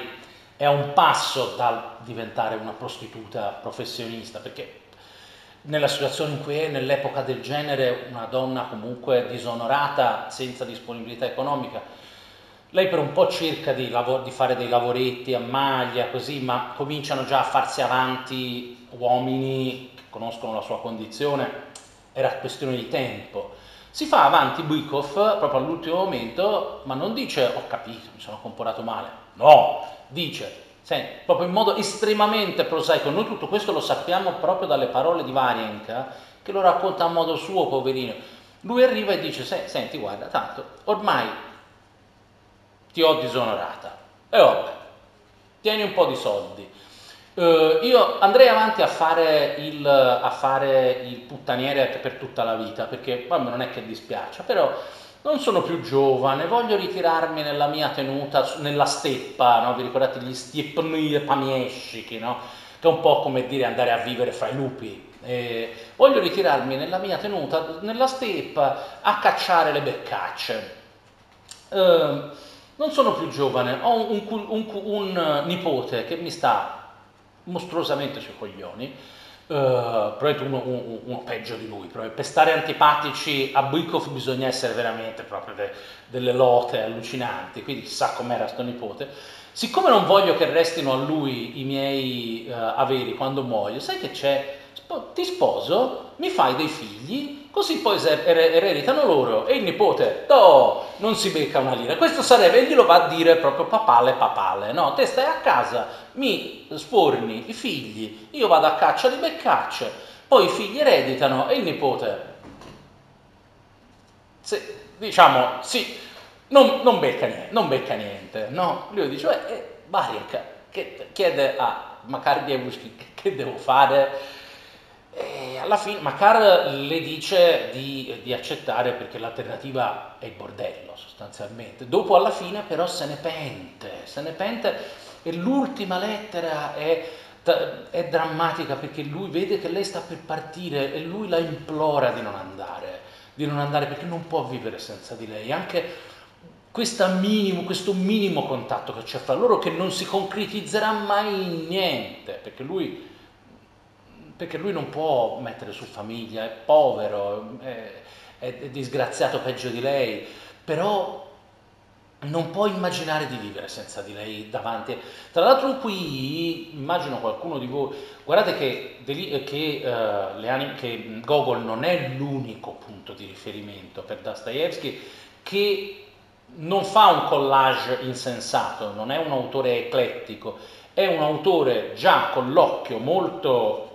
è un passo dal diventare una prostituta professionista, perché nella situazione in cui è, nell'epoca del genere, una donna comunque disonorata, senza disponibilità economica. Lei per un po' cerca di, lav- di, fare dei lavoretti a maglia, così, ma cominciano già a farsi avanti uomini che conoscono la sua condizione, era questione di tempo. Si fa avanti Bykov proprio all'ultimo momento, ma non dice ho capito, mi sono comportato male, no, dice Senti, proprio in modo estremamente prosaico, noi tutto questo lo sappiamo proprio dalle parole di Varienka, che lo racconta a modo suo, poverino. Lui arriva e dice, senti, guarda, tanto, ormai ti ho disonorata, e vabbè, tieni un po' di soldi. Uh, io andrei avanti a fare, il, a fare il puttaniere per tutta la vita, perché vabbè, non è che dispiace, però non sono più giovane, voglio ritirarmi nella mia tenuta, nella steppa, no? vi ricordate gli stiepni pamiescichi, no? che è un po' come dire andare a vivere fra i lupi. Eh, voglio ritirarmi nella mia tenuta, nella steppa, a cacciare le beccacce. Eh, non sono più giovane, ho un, un, un, un nipote che mi sta mostruosamente sui coglioni, Uh, probabilmente uno, uno, uno, peggio di lui. Per stare antipatici a Bykov bisogna essere veramente proprio de, delle lote allucinanti, quindi chissà com'era sto nipote. Siccome non voglio che restino a lui i miei uh, averi quando muoio, sai che c'è? Ti sposo, mi fai dei figli, Così poi ereditano loro e il nipote, no, non si becca una lira. Questo sarebbe, glielo va a dire proprio papale papale, no? Te stai a casa, mi sforni i figli, io vado a caccia di beccacce, poi i figli ereditano e il nipote, se, diciamo, sì, non, non, becca niente, non becca niente, no? Lui dice, eh, eh Barienka, che chiede a Makar Dievuschi che devo fare e alla fine Macar le dice di, di, accettare perché l'alternativa è il bordello sostanzialmente. Dopo alla fine però se ne pente, se ne pente e l'ultima lettera è, è drammatica perché lui vede che lei sta per partire e lui la implora di non andare, di non andare perché non può vivere senza di lei. Anche minimo, questo minimo contatto che c'è fra loro che non si concretizzerà mai in niente, perché lui perché lui non può mettere su famiglia, è povero, è, è, è disgraziato peggio di lei, però non può immaginare di vivere senza di lei davanti. Tra l'altro qui immagino qualcuno di voi, guardate che, che, uh, anim- che Gogol non è l'unico punto di riferimento per Dostoevsky che non fa un collage insensato, non è un autore eclettico, è un autore già con l'occhio molto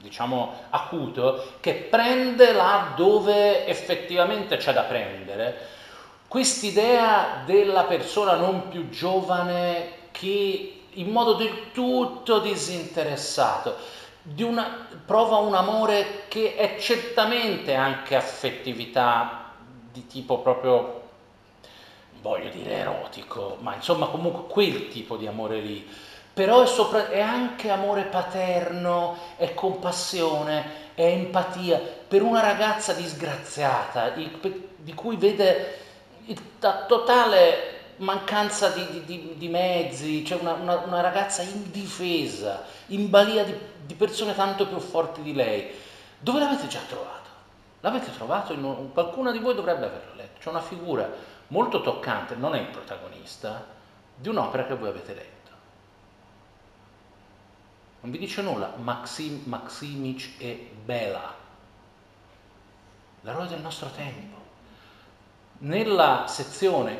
diciamo acuto che prende là dove effettivamente c'è da prendere quest'idea della persona non più giovane che in modo del tutto disinteressato una, prova un amore che è certamente anche affettività di tipo proprio, voglio dire erotico, ma insomma comunque quel tipo di amore lì. Però è, sopra, è anche amore paterno, è compassione, è empatia per una ragazza disgraziata di cui vede la totale mancanza di, di, di mezzi, c'è una, una, una, ragazza indifesa, in balia di, di, persone tanto più forti di lei. Dove l'avete già trovato? L'avete trovato? In, qualcuna di voi dovrebbe averlo letto. C'è una figura molto toccante, non è il protagonista, di un'opera che voi avete letto. Non vi dice nulla, Maxim, Maximic e Bela, l'eroe del nostro tempo. Nella sezione,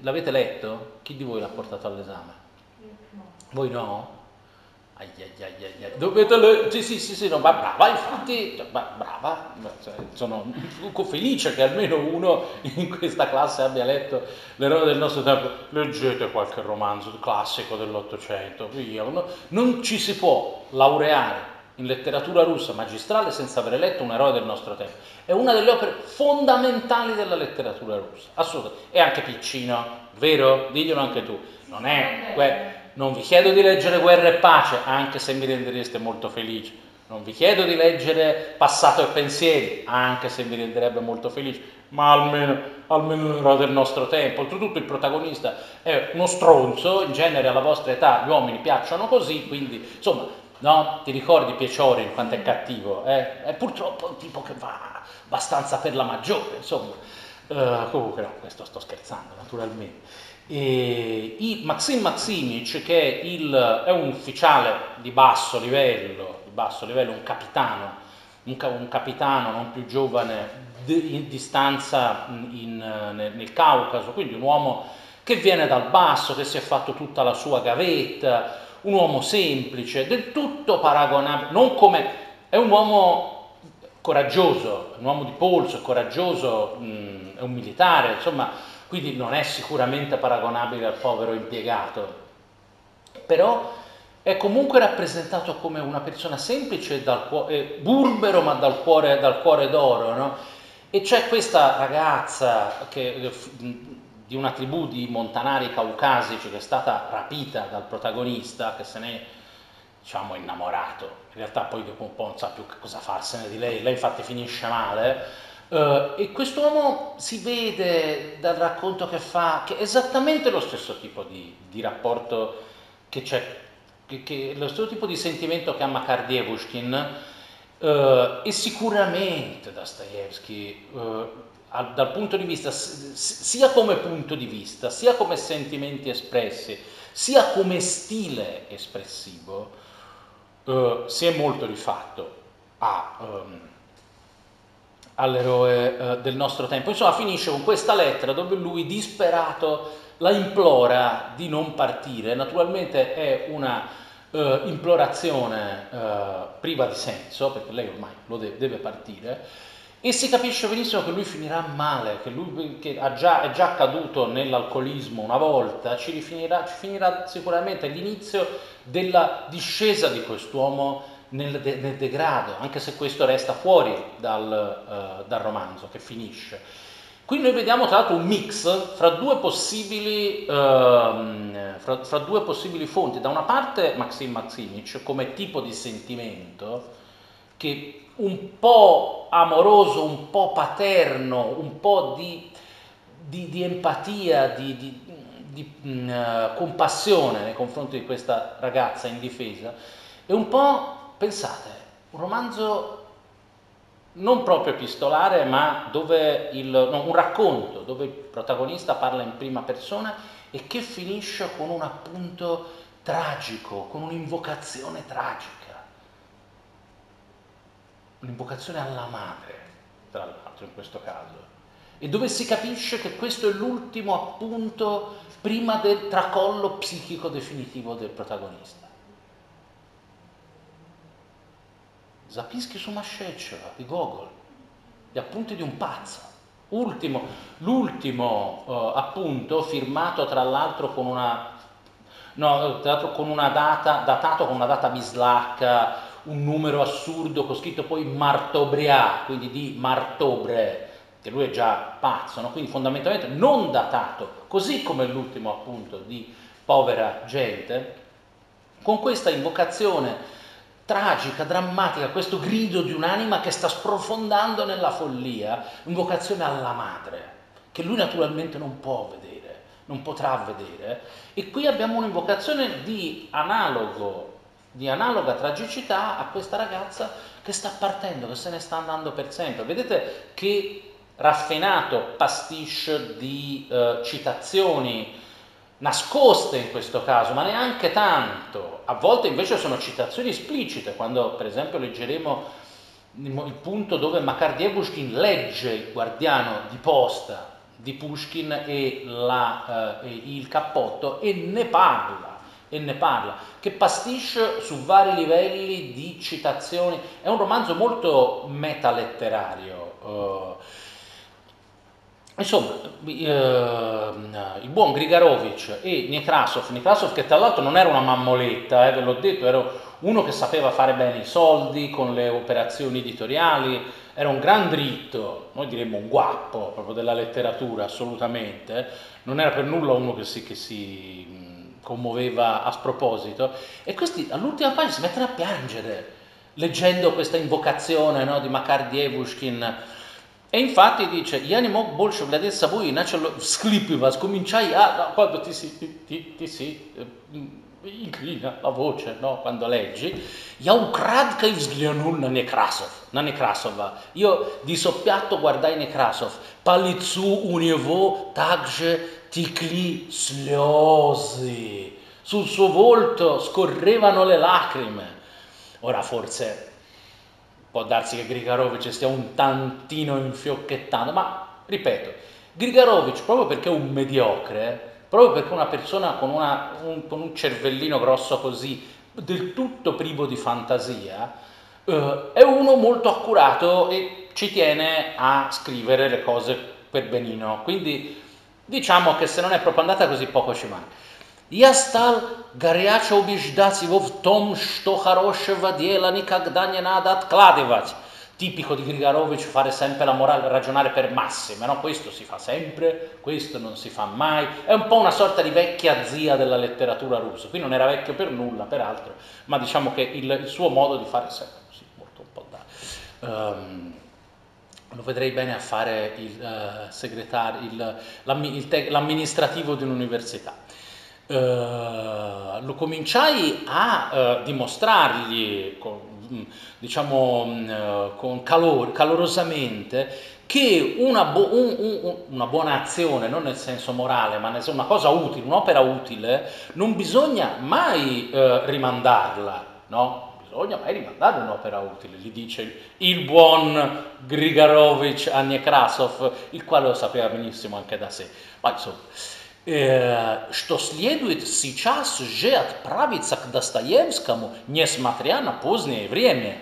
l'avete letto? Chi di voi l'ha portato all'esame? Voi no? Ai, ai, ai, Dovete le... Sì, sì, sì, sì, no, ma brava, infatti, ma brava, cioè, sono felice che almeno uno in questa classe abbia letto l'eroe del nostro tempo. Leggete qualche romanzo classico dell'Ottocento, via. Non ci si può laureare in letteratura russa magistrale senza aver letto un eroe del nostro tempo. È una delle opere fondamentali della letteratura russa, assolutamente. E anche Piccino, vero? Diglielo anche tu. Non, è, non vi chiedo di leggere Guerra e Pace, anche se mi rendereste molto felice. Non vi chiedo di leggere Passato e Pensieri, anche se mi renderebbe molto felice, ma almeno, almeno l'eroe del nostro tempo. Oltretutto il protagonista è uno stronzo, in genere alla vostra età gli uomini piacciono così, quindi insomma No? Ti ricordi Pieciori quanto è cattivo? Eh? È purtroppo un tipo che va abbastanza per la maggiore, insomma. Uh, comunque no, questo sto scherzando naturalmente. E il Maxim Maximic, che è, il, è, un ufficiale di basso livello, di basso livello un capitano, un, un capitano non più giovane in distanza in, nel, nel Caucaso, quindi un uomo che viene dal basso, che si è fatto tutta la sua gavetta, un uomo semplice, del tutto paragonabile, non come è un uomo coraggioso, un uomo di polso, coraggioso, mh, è un militare, insomma, quindi non è sicuramente paragonabile al povero impiegato, però è comunque rappresentato come una persona semplice, dal cuore, burbero ma dal cuore, dal cuore d'oro, no? E c'è questa ragazza che di una tribù di montanari caucasici che è stata rapita dal protagonista che se ne diciamo innamorato. In realtà poi dopo un po' non sa più cosa farsene di lei. Lei infatti finisce male uh, e quest'uomo si vede dal racconto che fa che è esattamente lo stesso tipo di, di rapporto che c'è che, che, lo stesso tipo di sentimento che ha Makardievushkin uh, e sicuramente Dostoevsky uh, dal punto di vista, sia come punto di vista, sia come sentimenti espressi, sia come stile espressivo, si è molto rifatto a, um, all'eroe eh, del nostro tempo. Insomma, finisce con questa lettera dove lui, disperato, la implora di non partire. Naturalmente è una Uh, implorazione uh, priva di senso, perché lei ormai lo deve, deve partire, e si capisce benissimo che lui finirà male, che lui che già, è già caduto nell'alcolismo una volta, ci, rifinirà, ci finirà sicuramente l'inizio della discesa di quest'uomo nel, de, nel degrado, anche se questo resta fuori dal, uh, dal, romanzo che finisce. Qui noi vediamo tra l'altro un mix fra due possibili, uh, fra, fra due possibili fonti. Da una parte Maxim Maximic come tipo di sentimento, che un po' amoroso, un po' paterno, un po' di, di, di empatia, di, di uh, compassione nei confronti di questa ragazza indifesa, e un po' pensate, un romanzo non proprio epistolare, ma il, no, un racconto dove il protagonista parla in prima persona e che finisce con un appunto tragico, con un'invocazione tragica, un'invocazione alla madre, tra l'altro in questo caso, e dove si capisce che questo è l'ultimo appunto prima del tracollo psichico definitivo del protagonista. Zapischi su Maszeczewa di Gogol, gli appunti di un pazzo. Ultimo, l'ultimo eh, appunto firmato tra l'altro con una, no, tra l'altro con una data, datato con una data bislacca, un numero assurdo con scritto poi Martobria, quindi di Martobre, che lui è già pazzo, no? quindi fondamentalmente non datato, così come l'ultimo appunto di povera gente, con questa invocazione tragica, drammatica, questo grido di un'anima che sta sprofondando nella follia, invocazione alla madre, che lui naturalmente non può vedere, non potrà vedere. E qui abbiamo un'invocazione di analogo, di analoga tragicità a questa ragazza che sta partendo, che se ne sta andando per sempre. Vedete che raffinato pastiche di eh, citazioni nascoste in questo caso, ma neanche tanto. A volte invece sono citazioni esplicite, quando per esempio leggeremo il punto dove Makar Dievushkin legge il guardiano di posta di Pushkin e, la, eh, il cappotto e ne parla, e ne parla, che pastisce su vari livelli di citazioni. È un romanzo molto metaletterario. Eh, Insomma, eh, il buon Grigarovic e Nekrasov, Nekrasov che tra l'altro non era una mammoletta, eh, ve l'ho detto, era uno che sapeva fare bene i soldi con le operazioni editoriali, era un gran dritto, noi diremmo un guappo proprio della letteratura, assolutamente, non era per nulla uno che si, che si commuoveva a sproposito, e questi all'ultima pagina si mettono a piangere leggendo questa invocazione no, di Makar Dievushkin, e infatti dice, я не мог больше владеть собой и начал всхлипывать, cominciai a, quando ti si, ti, ti si inclina la voce, no? quando leggi, я украдкой взглянул на Некрасов, на Некрасова. Io di soppiatto guardai Nekrasov, по лицу у него также текли слезы, sul suo volto scorrevano le lacrime. Ora forse può darsi che Grigarovic stia un tantino infiocchettando, ma ripeto, Grigarovic proprio perché è un mediocre, proprio perché è una persona con, una, un, con un, cervellino grosso così, del tutto privo di fantasia, eh, è uno molto accurato e ci tiene a scrivere le cose per benino. Quindi diciamo che se non è proprio andata così poco ci manca. Я стал горячо убеждать его в том, что хорошего дела никогда не надо откладывать. Tipico di Grigarovic fare sempre la morale, ragionare per massime, no? Questo si fa sempre, questo non si fa mai. È un po' una sorta di vecchia zia della letteratura russa. Qui non era vecchio per nulla, peraltro, ma diciamo che il, il suo modo di fare è sempre così, molto un po' da... Um, lo vedrei bene a fare il uh, segretario, il, l'amministrativo di un'università. Uh, lo cominciai a uh, dimostrargli, con, mm, diciamo, uh, con calor, calorosamente, che una, bo- un, un, una, buona azione, non nel senso morale, ma una cosa utile, un'opera utile, non bisogna mai rimandarla, no? Bisogna mai rimandare un'opera utile, gli dice il buon Grigarovic a Nekrasov, il quale lo sapeva benissimo anche da sé. Ma insomma что следует сейчас же отправиться к Dostoevskому, nessmatrià на позднее время.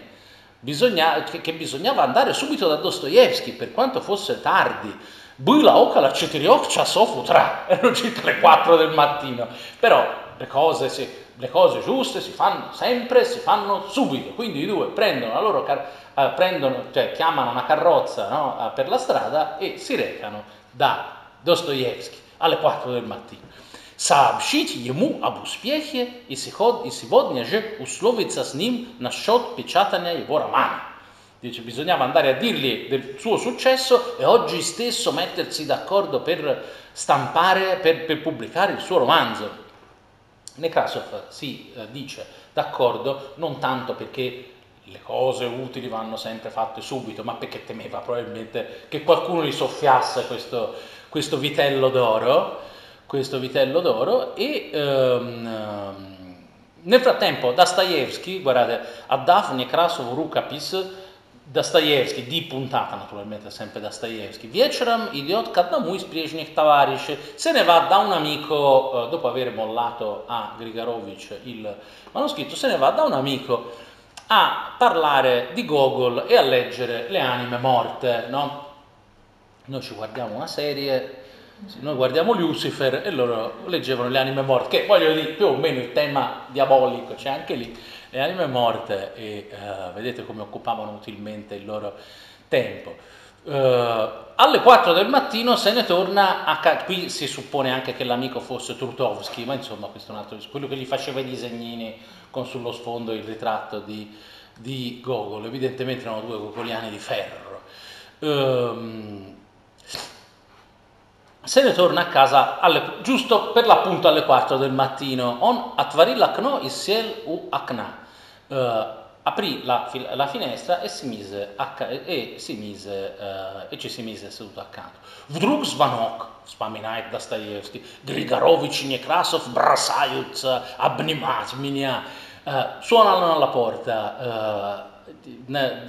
Bisogna, che, che bisognava andare subito da Dostoevsky, per quanto fosse tardi. Было около 4 часов утра, erano circa le 4 del mattino, però le cose, si, le cose giuste si fanno sempre, si fanno subito, quindi i due prendono la loro car- eh, prendono, cioè chiamano una carrozza no, per la strada e si recano da Dostoevsky alle 4 del mattino. Сообщить ему об успехе и сегодня же условиться с ним насчет печатания его романа. Dice, bisognava andare a dirgli del suo successo e oggi stesso mettersi d'accordo per stampare, per, per pubblicare il suo romanzo. Nekrasov si eh, dice d'accordo non tanto perché le cose utili vanno sempre fatte subito, ma perché temeva probabilmente che qualcuno gli soffiasse questo, questo vitello d'oro, questo vitello d'oro e um, nel frattempo Dostoevsky, guardate, a Daphne Krasov Rukapis, Dostoevsky, di puntata naturalmente sempre Dostoevsky, Vieceram idiot kadamui sprijnik tavarish, se ne va da un amico, eh, dopo aver mollato a Grigarovich il manoscritto, se ne va da un amico a parlare di Gogol e a leggere le anime morte, no? Noi ci guardiamo una serie, noi guardiamo Lucifer e loro leggevano le anime morte, che voglio dire più o meno il tema diabolico c'è anche lì, le anime morte e uh, vedete come occupavano utilmente il loro tempo. Uh, alle 4 del mattino se ne torna a casa, qui si suppone anche che l'amico fosse Trutovsky, ma insomma questo è un altro quello che gli faceva i disegnini con sullo sfondo il ritratto di, di Gogol, evidentemente erano due gogoliani di ferro. Um, se ne torna a casa alle, giusto per l'appunto alle 4 del mattino. On atvarì l'acno isiel u akna. Uh, aprì la, la, finestra e si mise, a, e, si mise uh, e ci si mise seduto accanto. Vdrug svanok, spaminai Dostoevsky, Grigarovich Nekrasov brasaiuts abnimat minia. Uh, eh, suonano alla porta. Uh,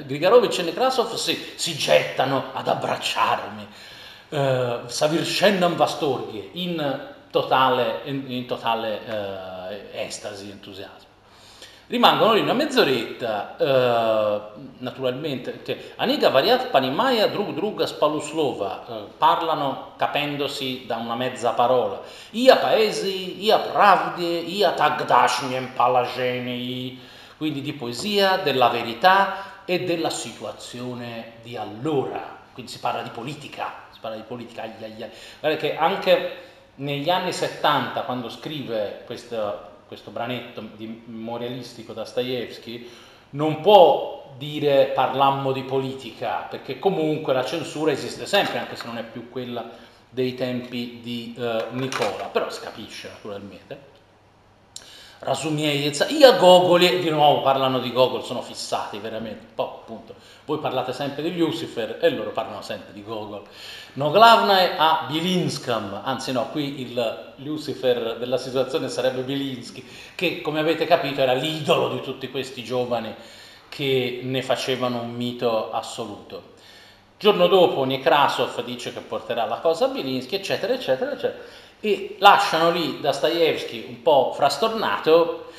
Grigarovich e Nekrasov si, si gettano ad abbracciarmi. Uh, Savirshenam Vastorghi in totale, in, in totale uh, estasi, entusiasmo. Rimangono lì una mezz'oretta, uh, naturalmente, Aniga Variat Panimaya Drug Druga Spaluslova, uh, parlano capendosi da una mezza parola. Ia paesi, ia pravdie, ia tagdashniem palagenei, quindi di poesia, della verità e della situazione di allora. Quindi si parla di politica, si parla di politica, ai, ai, ai. Guardate che anche negli anni 70, quando scrive questo questo branetto di memorialistico da Stajewski, non può dire parlammo di politica, perché comunque la censura esiste sempre, anche se non è più quella dei tempi di eh, Nicola, però si capisce naturalmente. Rasumiejec, io Gogoli, di nuovo parlano di Gogol, sono fissati veramente, poi appunto voi parlate sempre di Lucifer e loro parlano sempre di Gogol. No glavne a Bilinskam, anzi no, qui il Lucifer della situazione sarebbe Bilinsky, che come avete capito era l'idolo di tutti questi giovani che ne facevano un mito assoluto. Giorno dopo Nekrasov dice che porterà la cosa a Bilinsky, eccetera, eccetera, eccetera e lasciano lì Dostoevsky un po' frastornato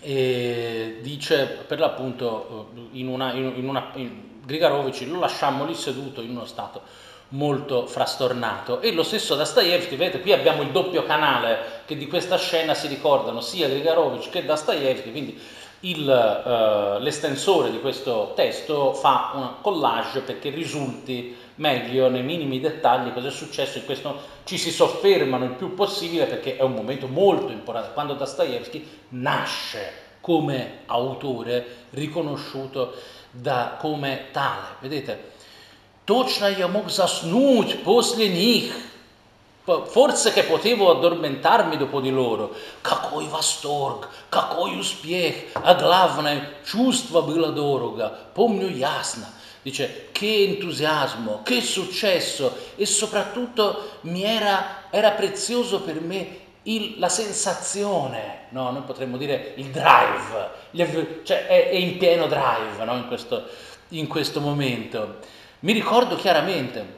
e dice per l'appunto in una, in una in Grigarovici lo lasciamo lì seduto in uno stato molto frastornato. E lo stesso Dostoevsky, vedete qui abbiamo il doppio canale che di questa scena si ricordano sia Grigarovic che Dostoevsky, quindi l'estensore di questo testo fa un collage perché risulti meglio nei minimi dettagli cosa è successo in questo ci si soffermano il più possibile perché è un momento molto importante quando Dostoevsky nasce come autore riconosciuto da, come tale vedete точно я мог заснуть после них Forse che potevo addormentarmi dopo di loro. Какой восторг, какой успех, а главное, чувство было дорого. Помню ясно. Dice che entusiasmo, che successo e soprattutto mi era, era prezioso per me il, la sensazione, no? noi potremmo dire il drive, cioè è, è in pieno drive no? in, questo, in questo momento. Mi ricordo chiaramente,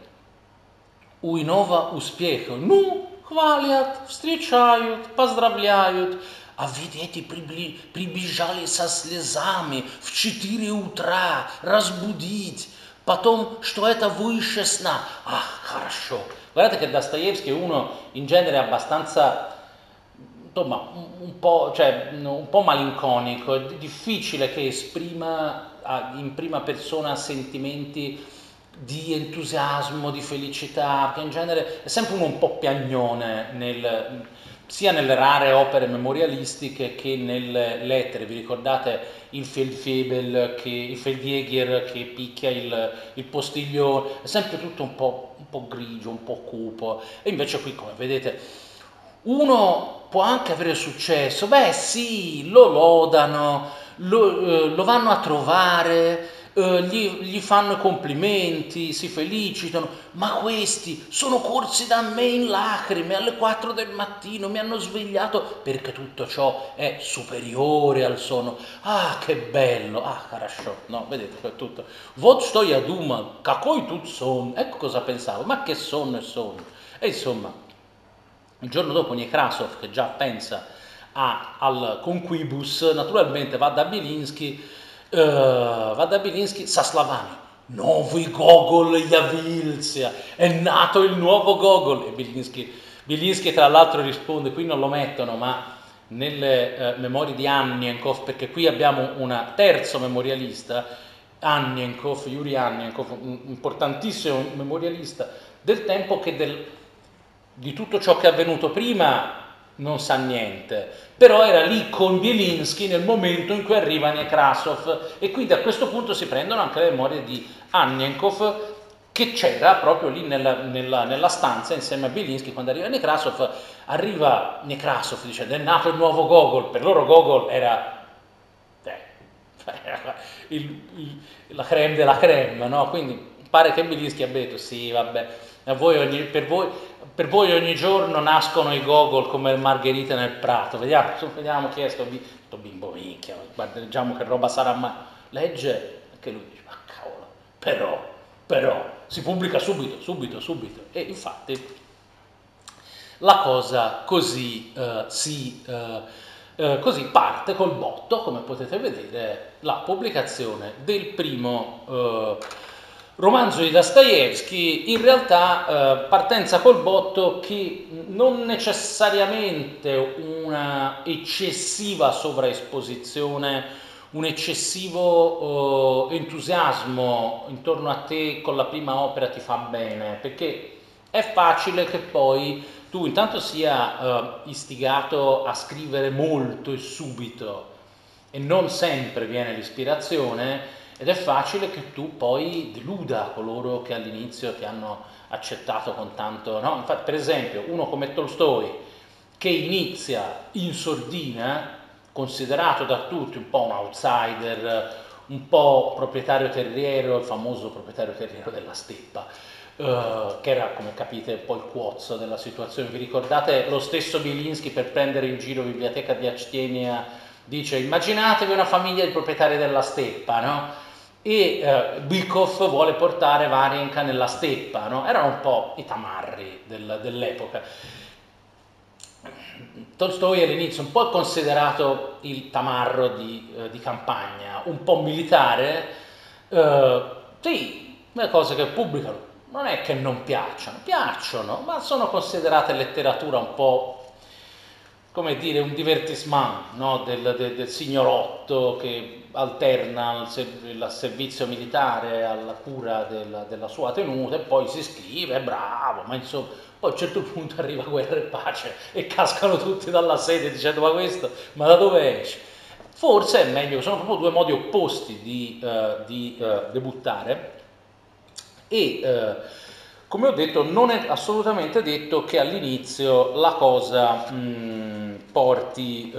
Уйнова успеха. Ну, хвалят, встречают, поздравляют. А ведь эти прибли... прибежали со слезами в 4 утра разбудить. Потом, что это выше сна. Ах, хорошо. Che Dostoevsky è uno in genere abbastanza, insomma, un po', cioè, un po' malinconico, è difficile che esprima in prima persona sentimenti di entusiasmo, di felicità, che in genere è sempre uno un po' piagnone nel, sia nelle rare opere memorialistiche che nelle lettere. Vi ricordate il Feldfebel, che, il Feldjäger che picchia il, il postiglione? È sempre tutto un po', un po' grigio, un po' cupo. E invece qui, come vedete, uno può anche avere successo, beh sì, lo lodano, lo, eh, lo vanno a trovare, eh, gli, gli, fanno complimenti, si felicitano, ma questi sono corsi da me in lacrime alle 4 del mattino, mi hanno svegliato perché tutto ciò è superiore al sonno. Ah, che bello! Ah, carasciò, no, vedete, è tutto. Vod sto a Duma, kakoi tut son, ecco cosa pensavo, ma che sonno e sonno. E insomma, il giorno dopo Nekrasov, che già pensa a, al conquibus, naturalmente va da Bilinski eh, Vada Bilinski, Saslavani. nuovo Gogol Javilzia, è nato il nuovo Gogol. E Bilinski, Bilinski tra l'altro risponde, qui non lo mettono, ma nelle eh, memorie di Annienkov, perché qui abbiamo un terzo memorialista, Annienkov, Yuri Annienkov, un importantissimo memorialista del tempo che del, di tutto ciò che è avvenuto prima non sa niente, però era lì con Bielinski nel momento in cui arriva Nekrasov. E quindi a questo punto si prendono anche le memorie di Annenkov che c'era proprio lì nella, nella, nella, stanza insieme a Bielinski. Quando arriva Nekrasov, arriva Nekrasov, dice è nato il nuovo Gogol, per loro Gogol era eh, il, il, la creme della creme, no? quindi pare che Bielinski abbia detto sì vabbè, voi per voi per voi ogni giorno nascono i gogol come margherite nel prato. Vediamo, vediamo chi è sto, sto bimbo minchia, guardiamo che roba sarà ma legge anche lui dice, ma cavolo, però, però, si pubblica subito, subito, subito. E infatti la cosa così uh, si... Uh, uh, così parte col botto, come potete vedere, la pubblicazione del primo romanzo di Dostoevsky, in realtà eh, partenza col botto che non necessariamente una eccessiva sovraesposizione, un eccessivo eh, entusiasmo intorno a te con la prima opera ti fa bene, perché è facile che poi tu intanto sia eh, istigato a scrivere molto e subito e non sempre viene l'ispirazione ed è facile che tu poi deluda coloro che all'inizio ti hanno accettato con tanto... No? Infatti, per esempio, uno come Tolstoi, che inizia in sordina, considerato da tutti un po' un outsider, un po' proprietario terriero, il famoso proprietario terriero della steppa, Uh, che era come capite un po' il cuozzo della situazione. Vi ricordate lo stesso Bielinski per prendere in giro Biblioteca di Actenia dice immaginatevi una famiglia di proprietari della steppa, no? E eh, Bykov vuole portare Varenka nella steppa, no? erano un po' i tamarri del, dell'epoca. Tolstoi all'inizio un po' considerato il tamarro di, eh, di campagna, un po' militare, eh, sì, le cose che pubblicano non è che non piacciono, piacciono, ma sono considerate letteratura un po' come dire un divertissement no? del, del, del signorotto che alterna il servizio militare alla cura della, della, sua tenuta e poi si scrive, è bravo, ma insomma, poi a un certo punto arriva guerra e pace e cascano tutti dalla sede dicendo ma questo, ma da dove esce? Forse è meglio, sono proprio due modi opposti di, uh, di uh, debuttare e uh, come ho detto non è assolutamente detto che all'inizio la cosa mh, mm, porti,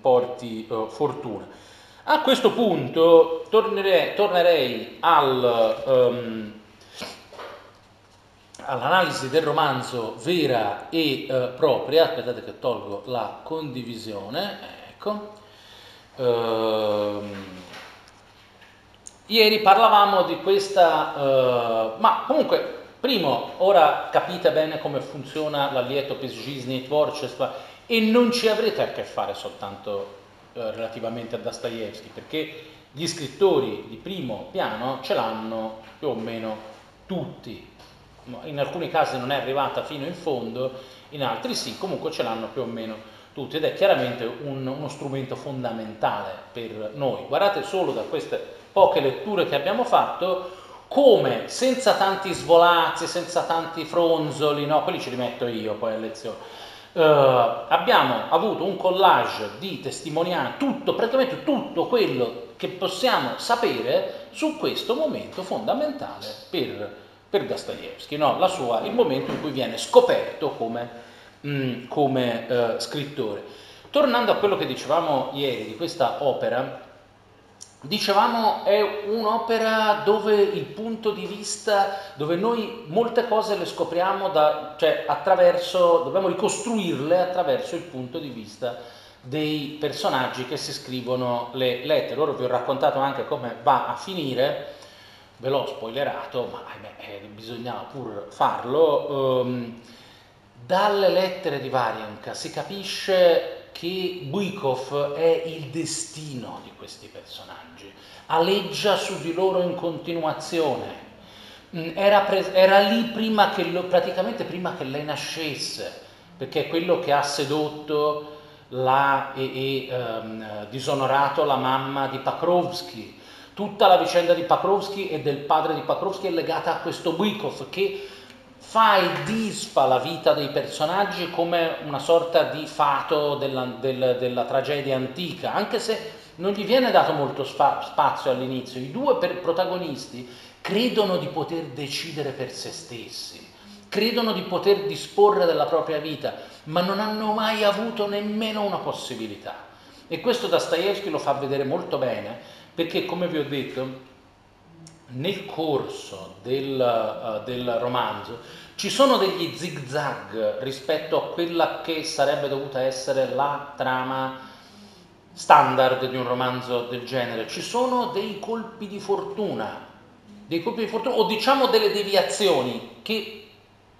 porti fortuna. A questo punto tornerei, tornerei al, um, all'analisi del romanzo vera e uh, propria. Aspettate che tolgo la condivisione. Ecco. Uh, ieri parlavamo di questa, uh, ma comunque, primo, ora capite bene come funziona l'allieto Pesgisny Tvorчество e non ci avrete a che fare soltanto eh, relativamente a Dostoevsky, perché gli scrittori di primo piano ce l'hanno più o meno tutti. In alcuni casi non è arrivata fino in fondo, in altri sì, comunque ce l'hanno più o meno tutti ed è chiaramente un, uno strumento fondamentale per noi. Guardate solo da queste poche letture che abbiamo fatto come senza tanti svolazzi, senza tanti fronzoli, no, quelli ci rimetto io poi a lezione Uh, abbiamo avuto un collage di testimonianze, tutto, praticamente tutto quello che possiamo sapere su questo momento fondamentale per, per Dostoevsky, no? sua, il momento in cui viene scoperto come mh, mm, come eh, scrittore. Tornando a quello che dicevamo ieri di questa opera, Dicevamo è un'opera dove il punto di vista, dove noi molte cose le scopriamo da, cioè attraverso, dobbiamo ricostruirle attraverso il punto di vista dei personaggi che si scrivono le lettere. Ora vi ho raccontato anche come va a finire, ve l'ho spoilerato, ma ahimè, eh, bisognava pur farlo. Um, dalle lettere di Varianka si capisce che Buikov è il destino di questi personaggi, aleggia su di loro in continuazione. Mm, era, pre- era lì prima che lo, praticamente prima che lei nascesse, perché è quello che ha sedotto la, e, e um, disonorato la mamma di Pakrovsky. Tutta la vicenda di Pakrovsky e del padre di Pakrovsky è legata a questo Buikov che fa e disfa la vita dei personaggi come una sorta di fato della, del, della tragedia antica, anche se non gli viene dato molto spa, spazio all'inizio. I due protagonisti credono di poter decidere per se stessi, credono di poter disporre della propria vita, ma non hanno mai avuto nemmeno una possibilità. E questo Dostoevsky lo fa vedere molto bene, perché come vi ho detto, nel corso del, uh, del, romanzo ci sono degli zigzag rispetto a quella che sarebbe dovuta essere la trama standard di un romanzo del genere, ci sono dei colpi di fortuna, dei colpi di fortuna o diciamo delle deviazioni che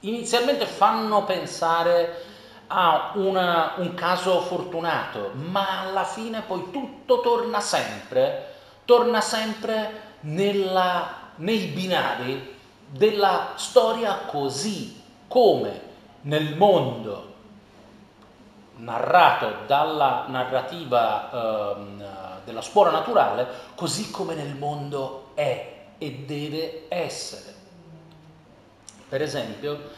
inizialmente fanno pensare a una, un caso fortunato, ma alla fine poi tutto torna sempre, torna sempre nella, nei binari della storia così come nel mondo narrato dalla narrativa eh, della scuola naturale, così come nel mondo è e deve essere. Per esempio,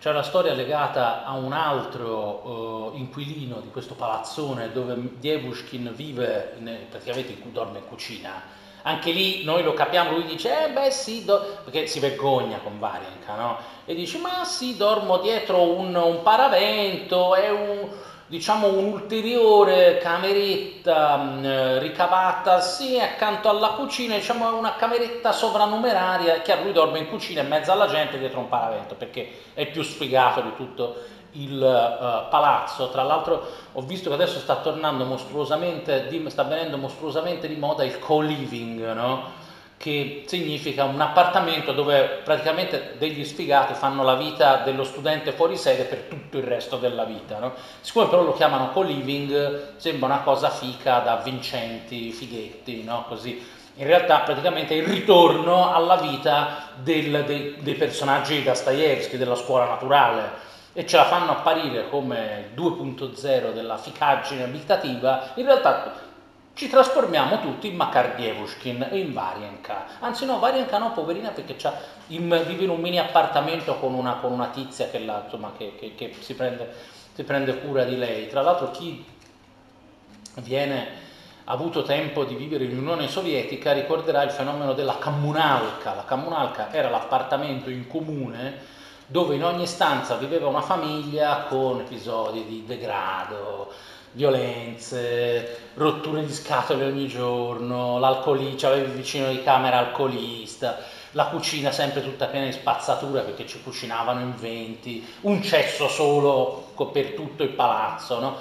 c'è una storia legata a un altro uh, inquilino di questo palazzone dove Dievushkin vive, in, praticamente dorme in cucina, anche lì noi lo capiamo, lui dice, eh beh sì, perché si vergogna con Varianka, no? E dice, ma sì, dormo dietro un, un paravento, è un, diciamo un'ulteriore cameretta mh, mm, ricavata sì accanto alla cucina, diciamo una cameretta sovranumeraria, chiaro lui dorme in cucina in mezzo alla gente dietro un paravento perché è più sfigato di tutto il uh, palazzo. Tra l'altro ho visto che adesso sta tornando mostruosamente, di, sta venendo mostruosamente di moda il co-living, no? che significa un appartamento dove praticamente degli sfigati fanno la vita dello studente fuori sede per tutto il resto della vita. No? Siccome però lo chiamano co-living, sembra una cosa fica da vincenti, fighetti, no? così. In realtà praticamente è il ritorno alla vita del, dei, dei personaggi di Dostoevsky, della scuola naturale e ce la fanno apparire come 2.0 della ficaggine abitativa, in realtà ci trasformiamo tutti in Makar Dievushkin e in Varianka. Anzi no, Varianka no, poverina, perché in, vive in un mini appartamento con una, con una tizia che, la, insomma, che, che, che si, prende, si, prende, cura di lei. Tra l'altro chi viene, ha avuto tempo di vivere in Unione Sovietica ricorderà il fenomeno della comunalka. La comunalka era l'appartamento in comune dove in ogni stanza viveva una famiglia con episodi di degrado, violenze, rotture di scatole ogni giorno, l'alcolista, avevi vicino di camera alcolista, la cucina sempre tutta piena di spazzatura perché ci cucinavano in venti, un cesso solo per tutto il palazzo. No?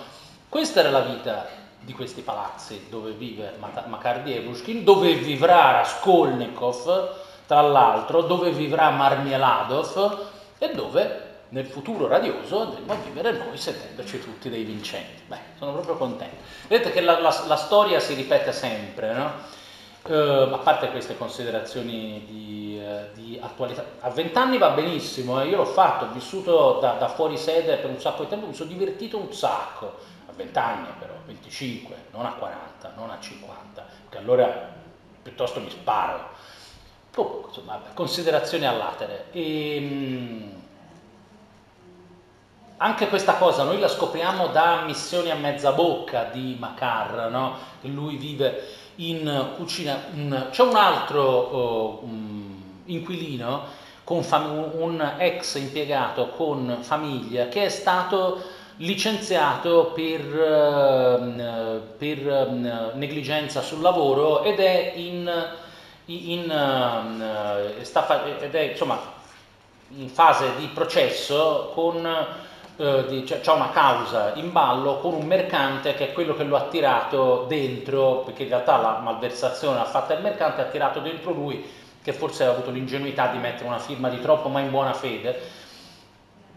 Questa era la vita di questi palazzi dove vive Makar Dievushkin, dove vivrà Raskolnikov, tra l'altro, dove vivrà Marmeladov, e dove nel futuro radioso andremo a vivere noi sentendoci tutti dei vincenti. Beh, sono proprio contento. Vedete che la, la, la storia si ripete sempre, no? Uh, a parte queste considerazioni di, uh, di, attualità, a vent'anni va benissimo, eh? io l'ho fatto, ho vissuto da, da, fuori sede per un sacco di tempo, mi sono divertito un sacco, a vent'anni però, 25, non a 40, non a 50, che allora piuttosto mi sparo. Comunque, insomma, considerazioni all'atere. E, ehm, anche questa cosa noi la scopriamo da missioni a mezza bocca di Macar, no? lui vive in cucina. In... C'è un altro oh, um, inquilino fam- un ex impiegato con famiglia che è stato licenziato per, uh, per uh, negligenza sul lavoro ed è in, in, uh, sta, ed è, insomma, in fase di processo con eh, c'è una causa in ballo con un mercante che è quello che lo ha tirato dentro, perché in realtà la malversazione l'ha fatta il mercante, ha tirato dentro lui che forse ha avuto l'ingenuità di mettere una firma di troppo ma in buona fede.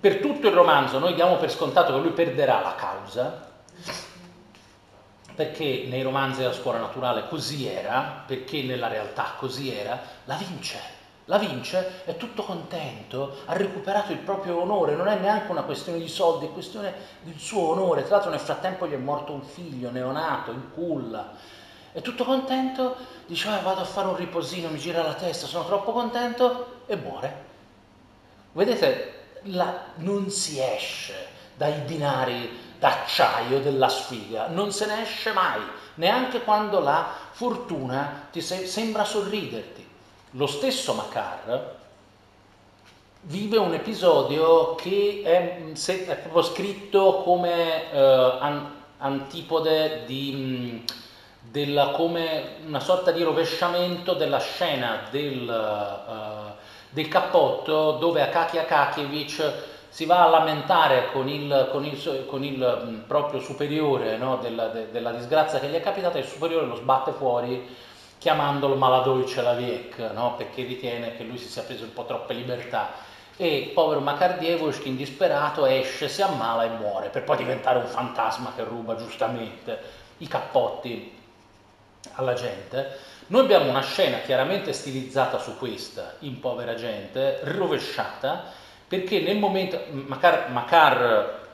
Per tutto il romanzo noi diamo per scontato che lui perderà la causa, perché nei romanzi della scuola naturale così era, perché nella realtà così era, la vince la vince, è tutto contento, ha recuperato il proprio onore, non è neanche una questione di soldi, è questione del suo onore. Tra l'altro nel frattempo gli è morto un figlio neonato in culla. È tutto contento, dice ah, vado a fare un riposino, mi gira la testa, sono troppo contento e muore. Vedete, la, non si esce dai binari d'acciaio della sfiga, non se ne esce mai, neanche quando la fortuna ti se- sembra sorriderti. Lo stesso Macar vive un episodio che è, è proprio scritto come eh, an, antipode di, della, come una sorta di rovesciamento della scena del, uh, del cappotto dove Akaki Akakievich si va a lamentare con il, con il, con il proprio superiore no, della, de, della disgrazia che gli è capitata il superiore lo sbatte fuori chiamandolo Maladoi Celaviec, no? perché ritiene che lui si sia preso un po' troppe libertà. E il povero Makardievoskin, disperato, esce, si ammala e muore, per poi diventare un fantasma che ruba giustamente i cappotti alla gente. Noi abbiamo una scena chiaramente stilizzata su questa, in povera gente, rovesciata, perché nel momento Makar, Makar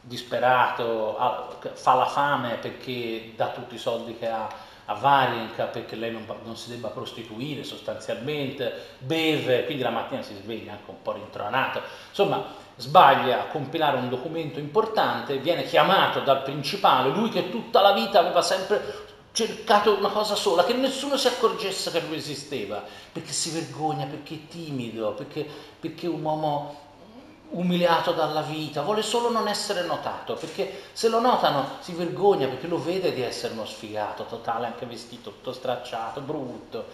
disperato fa la fame perché dà tutti i soldi che ha a Varenka perché lei non, non, si debba prostituire sostanzialmente, beve, quindi la mattina si sveglia anche un po' rintronato, insomma sbaglia a compilare un documento importante, viene chiamato dal principale, lui che tutta la vita aveva sempre cercato una cosa sola, che nessuno si accorgesse che lui esisteva, perché si vergogna, perché è timido, perché, perché è un uomo umiliato dalla vita, vuole solo non essere notato, perché se lo notano si vergogna perché lo vede di essere uno sfigato totale, anche vestito tutto stracciato, brutto,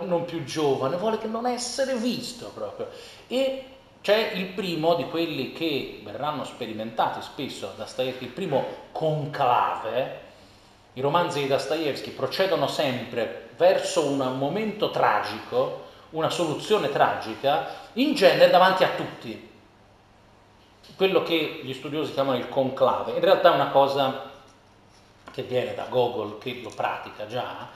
non più giovane, vuole che non essere visto proprio. E c'è il primo di quelli che verranno sperimentati spesso da Dostoevsky, il primo conclave. I romanzi di Dostoevsky procedono sempre verso un momento tragico, una soluzione tragica, in genere davanti a tutti quello che gli studiosi chiamano il conclave, in realtà è una cosa che viene da Gogol, che lo pratica già,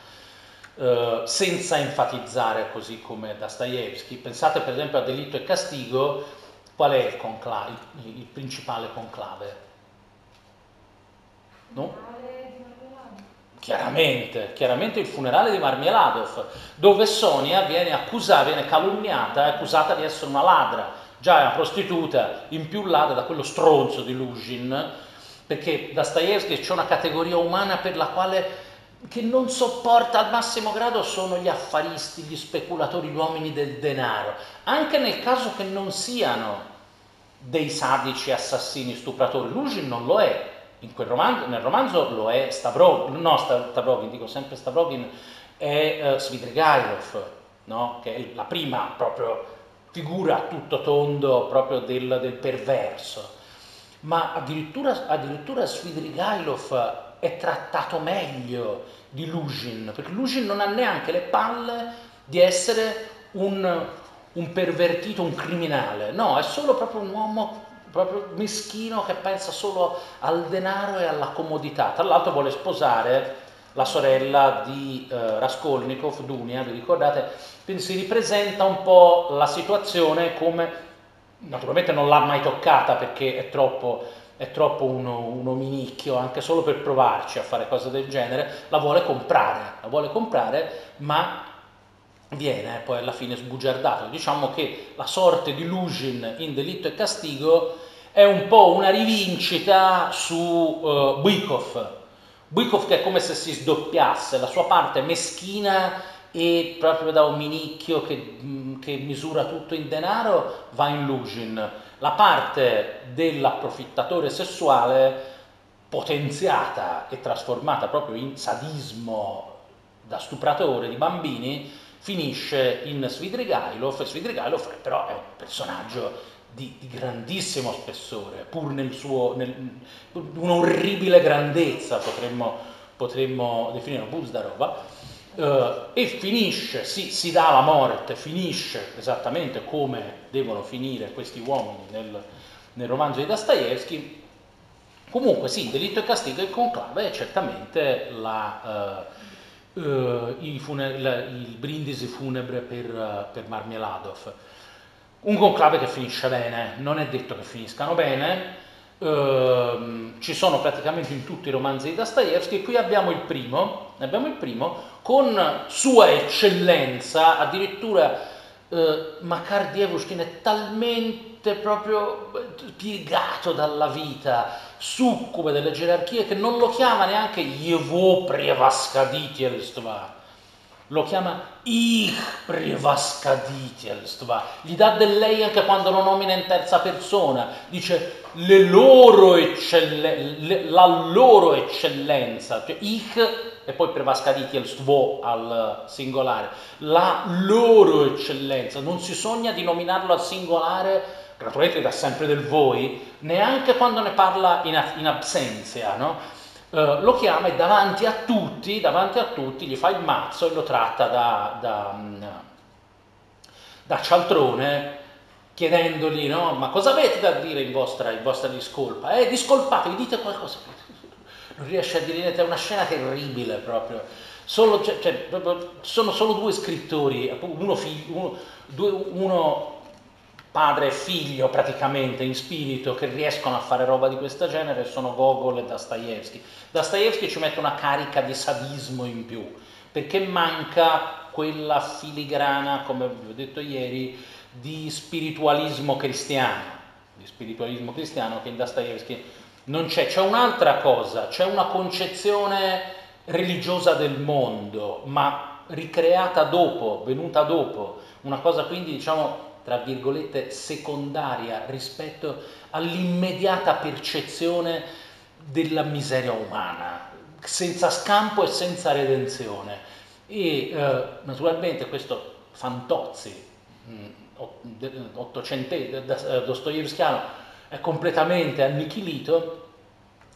eh, senza enfatizzare così come Dostoevsky. Pensate per esempio a Delitto e Castigo, qual è il, conclave, il, il principale conclave? No? Chiaramente, chiaramente il funerale di Marmeladov, dove Sonia viene accusata, viene calunniata, accusata di essere una ladra già è una prostituta impiullata da quello stronzo di Lugin, perché Dostoevsky c'è una categoria umana per la quale che non sopporta al massimo grado sono gli affaristi, gli speculatori, gli uomini del denaro, anche nel caso che non siano dei sadici assassini stupratori. Lugin non lo è, romanzo, nel romanzo lo è Stavrogin, no Stavrogin, dico sempre Stavrogin, è uh, Svidrigailov, no? che è la prima proprio figura tutto tondo proprio del, del perverso, ma addirittura, addirittura Svidrigailov è trattato meglio di Lugin, perché Lugin non ha neanche le palle di essere un, un pervertito, un criminale, no, è solo proprio un uomo proprio meschino che pensa solo al denaro e alla comodità. Tra l'altro vuole sposare la sorella di eh, Raskolnikov, Dunia, vi ricordate? Quindi si ripresenta un po' la situazione come, naturalmente non l'ha mai toccata perché è troppo, è troppo uno, uno minicchio, anche solo per provarci a fare cose del genere, la vuole comprare, la vuole comprare, ma viene poi alla fine sbugiardato. Diciamo che la sorte di Lugin in Delitto e Castigo è un po' una rivincita su uh, Bykov, Bykov che è come se si sdoppiasse, la sua parte meschina e proprio da un minicchio che mm, che misura tutto in denaro va in Lugin, la parte dell'approfittatore sessuale potenziata e trasformata proprio in sadismo da stupratore di bambini finisce in Svidrigailov. Svidrigailov però è un personaggio di, di grandissimo spessore, pur nel suo, nel, un'orribile grandezza potremmo, potremmo definire Buzdarova, Uh, e finisce, si, si, dà la morte, finisce esattamente come devono finire questi uomini nel, nel romanzo di Dostoevsky. Comunque sì, delitto e castigo e conclave è certamente la, uh, uh, il, fune- la, il, brindisi funebre per, per Marmeladov. Un conclave che finisce bene, non è detto che finiscano bene, Uh, ci sono praticamente in tutti i romanzi di Dostoevsky. Qui abbiamo il primo, abbiamo il primo con sua eccellenza, addirittura uh, Makar Dievushkin è talmente proprio piegato dalla vita, succube delle gerarchie, che non lo chiama neanche Yevo Prevaskaditelstva, lo chiama Ich Prevaskaditelstva, gli dà del lei anche quando lo nomina in terza persona, dice le loro eccellenze, la loro eccellenza, cioè Ich e poi Prevaskaditelstvo al singolare, la loro eccellenza, non si sogna di nominarlo al singolare, naturalmente dà sempre del voi, neanche quando ne parla in, in absenza, no? Uh, lo chiama e davanti a tutti, davanti a tutti gli fa il mazzo e lo tratta da, da, mm, da cialtrone chiedendogli no, ma cosa avete da dire in vostra, in vostra discolpa? Eh, discolpatevi, dite qualcosa. Non riesce a dire niente, è una scena terribile proprio. Solo, cioè, cioè, sono solo due scrittori, uno, figlio, uno, due, uno padre e figlio praticamente in spirito che riescono a fare roba di questo genere sono Gogol e Dostoevsky. Dostoevsky ci mette una carica di sadismo in più, perché manca quella filigrana, come vi ho detto ieri, di spiritualismo cristiano, di spiritualismo cristiano che in Dostoevsky non c'è. C'è un'altra cosa, c'è una concezione religiosa del mondo, ma ricreata dopo, venuta dopo, una cosa quindi diciamo tra virgolette, secondaria rispetto all'immediata percezione della miseria umana, senza scampo e senza redenzione. E eh, naturalmente questo Fantozzi, mm, ottocentesco, eh, è completamente annichilito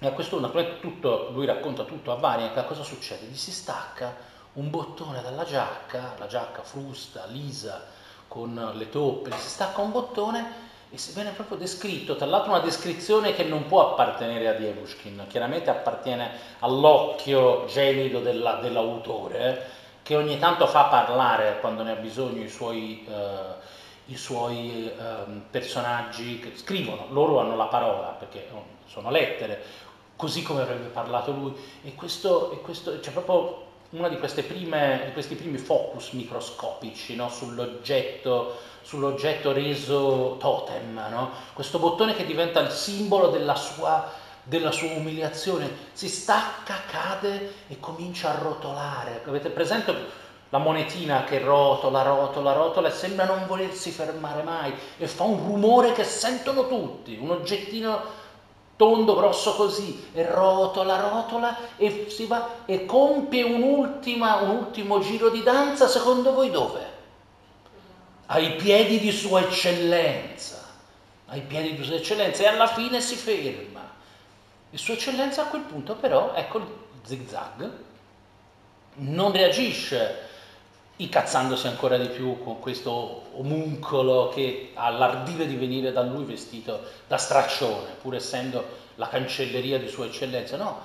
e a questo naturalmente tutto, lui racconta tutto a Varia, cosa succede? Gli si stacca un bottone dalla giacca, la giacca frusta, lisa, con le toppe, si stacca un bottone e si viene proprio descritto, tra l'altro una descrizione che non può appartenere a Dievushkin, chiaramente appartiene all'occhio gelido della, dell'autore, eh, che ogni tanto fa parlare quando ne ha bisogno i suoi, eh, i suoi eh, personaggi che scrivono, loro hanno la parola perché oh, sono lettere, così come avrebbe parlato lui, e questo, e questo c'è proprio una di, di questi primi focus microscopici no? sull'oggetto, sull'oggetto, reso totem, no? questo bottone che diventa il simbolo della sua, della sua, umiliazione, si stacca, cade e comincia a rotolare. Avete presente la monetina che rotola, rotola, rotola e sembra non volersi fermare mai e fa un rumore che sentono tutti, un oggettino tondo, grosso così, e rotola, rotola e si va e compie un, un ultimo giro di danza, secondo voi dove? Ai piedi di Sua Eccellenza, ai piedi di Sua Eccellenza e alla fine si ferma. E Sua Eccellenza a quel punto però, ecco il zigzag, non reagisce incazzandosi ancora di più con questo omuncolo che ha l'ardire di venire da lui vestito da straccione, pur essendo la cancelleria di Sua Eccellenza, no,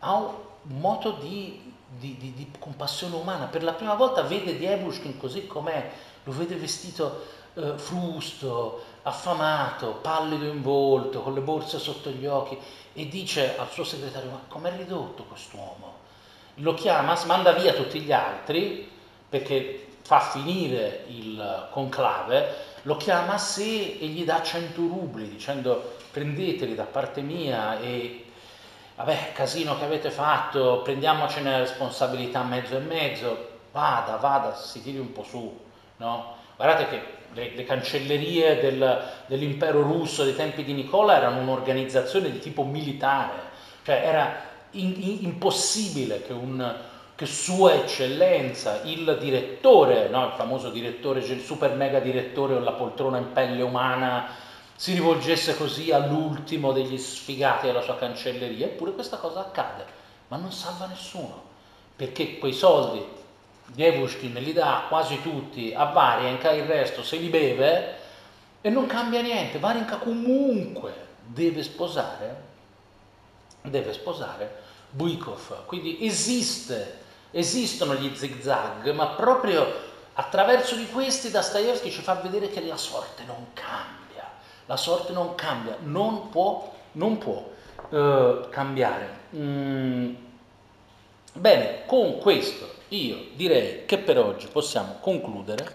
ha un moto di, di, di, di compassione umana. Per la prima volta vede Dievushkin così com'è, lo vede vestito eh, frusto, affamato, pallido in volto, con le borse sotto gli occhi e dice al suo segretario, ma com'è ridotto quest'uomo? Lo chiama, manda via tutti gli altri perché fa finire il conclave, lo chiama a sé e gli dà 100 rubli dicendo prendeteli da parte mia e vabbè, casino che avete fatto, prendiamocene la responsabilità mezzo e mezzo, vada, vada, si tiri un po' su, no? Guardate che le, le cancellerie del, dell'impero russo dei tempi di Nicola erano un'organizzazione di tipo militare, cioè era in, in, impossibile che, un, che Sua Eccellenza, il direttore, no, il famoso direttore, il super mega direttore con la poltrona in pelle umana, si rivolgesse così all'ultimo degli sfigati della sua cancelleria, eppure questa cosa accade, ma non salva nessuno, perché quei soldi Dievushkin li dà quasi tutti a Varienka, il resto se li beve e non cambia niente. Varienka comunque deve sposare, deve sposare Buikov. Quindi esiste, esistono gli zigzag, ma proprio attraverso di questi Dostoevsky ci fa vedere che la sorte non cambia. La sorte non cambia, non può, non può uh, cambiare. Mm. Bene, con questo io direi che per oggi possiamo concludere